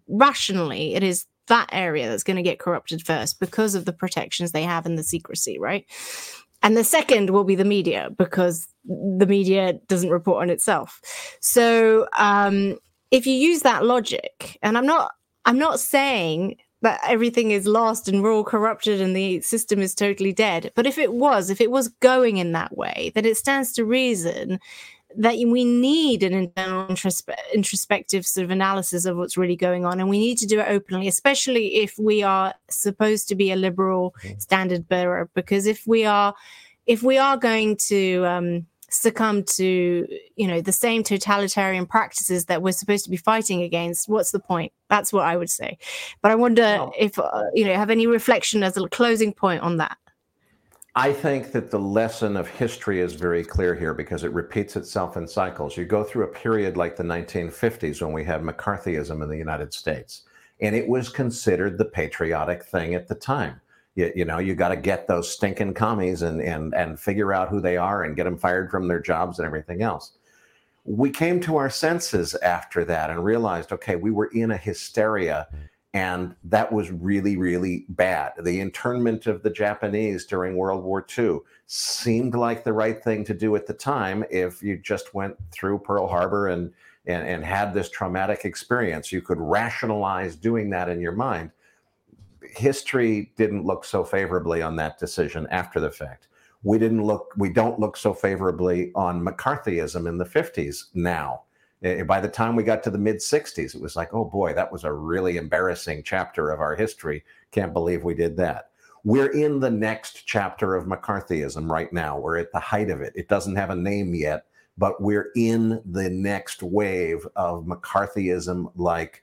rationally it is that area that's going to get corrupted first because of the protections they have in the secrecy, right? And the second will be the media because the media doesn't report on itself. So um, if you use that logic, and I'm not, I'm not saying that everything is lost and we're all corrupted and the system is totally dead. But if it was, if it was going in that way, then it stands to reason that we need an internal introspe- introspective sort of analysis of what's really going on and we need to do it openly especially if we are supposed to be a liberal mm. standard bearer because if we are if we are going to um, succumb to you know the same totalitarian practices that we're supposed to be fighting against what's the point? That's what i would say. But i wonder if uh, you know have any reflection as a closing point on that I think that the lesson of history is very clear here because it repeats itself in cycles. You go through a period like the 1950s when we had McCarthyism in the United States, and it was considered the patriotic thing at the time. You, you know, you got to get those stinking commies and, and, and figure out who they are and get them fired from their jobs and everything else. We came to our senses after that and realized, okay, we were in a hysteria mm. And that was really, really bad. The internment of the Japanese during World War II seemed like the right thing to do at the time if you just went through Pearl Harbor and, and, and had this traumatic experience. You could rationalize doing that in your mind. History didn't look so favorably on that decision after the fact. We didn't look, we don't look so favorably on McCarthyism in the 50s now Eh, by the time we got to the mid 60s, it was like, oh boy, that was a really embarrassing chapter of our history. Can't believe we did that. We're in the next chapter of McCarthyism right now. We're at the height of it. It doesn't have a name yet, but we're in the next wave of McCarthyism like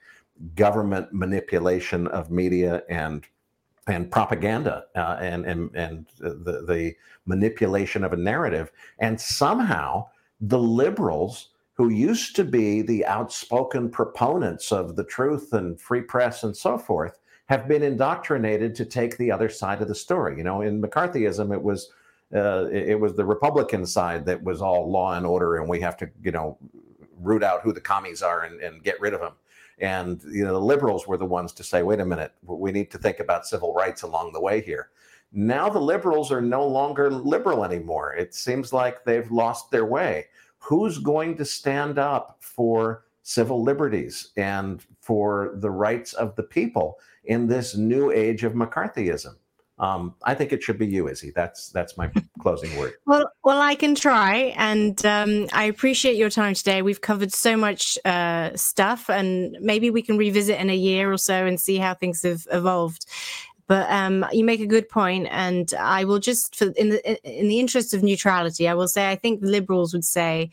government manipulation of media and and propaganda uh, and and and the the manipulation of a narrative and somehow the liberals who used to be the outspoken proponents of the truth and free press and so forth have been indoctrinated to take the other side of the story. You know, in McCarthyism, it was uh, it was the Republican side that was all law and order, and we have to, you know, root out who the commies are and, and get rid of them. And you know, the liberals were the ones to say, "Wait a minute, we need to think about civil rights along the way here." Now the liberals are no longer liberal anymore. It seems like they've lost their way. Who's going to stand up for civil liberties and for the rights of the people in this new age of McCarthyism? Um, I think it should be you, Izzy. That's that's my closing word. Well, well, I can try, and um, I appreciate your time today. We've covered so much uh, stuff, and maybe we can revisit in a year or so and see how things have evolved. But um, you make a good point, and I will just, for, in the in the interest of neutrality, I will say I think liberals would say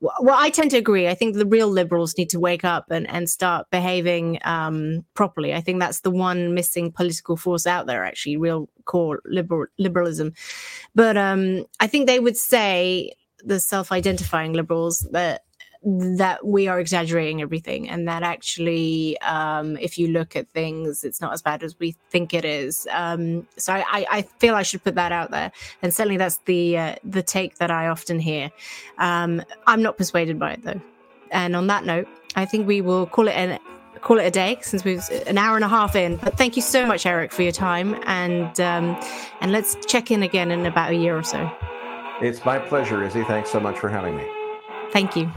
well, I tend to agree. I think the real liberals need to wake up and, and start behaving um, properly. I think that's the one missing political force out there, actually, real core liberal, liberalism. But um, I think they would say, the self identifying liberals, that that we are exaggerating everything and that actually um, if you look at things it's not as bad as we think it is. Um, so I, I, feel i should put that out there and certainly that's the uh, the take that i often hear. Um, i'm not persuaded by it though. And on that note i think we will call it an call it a day since we've an hour and a half in. But thank you so much Erik for your time and um, and let's check in again in about a year or so. It's my pleasure izzy. Thanks so much for having me. Thank you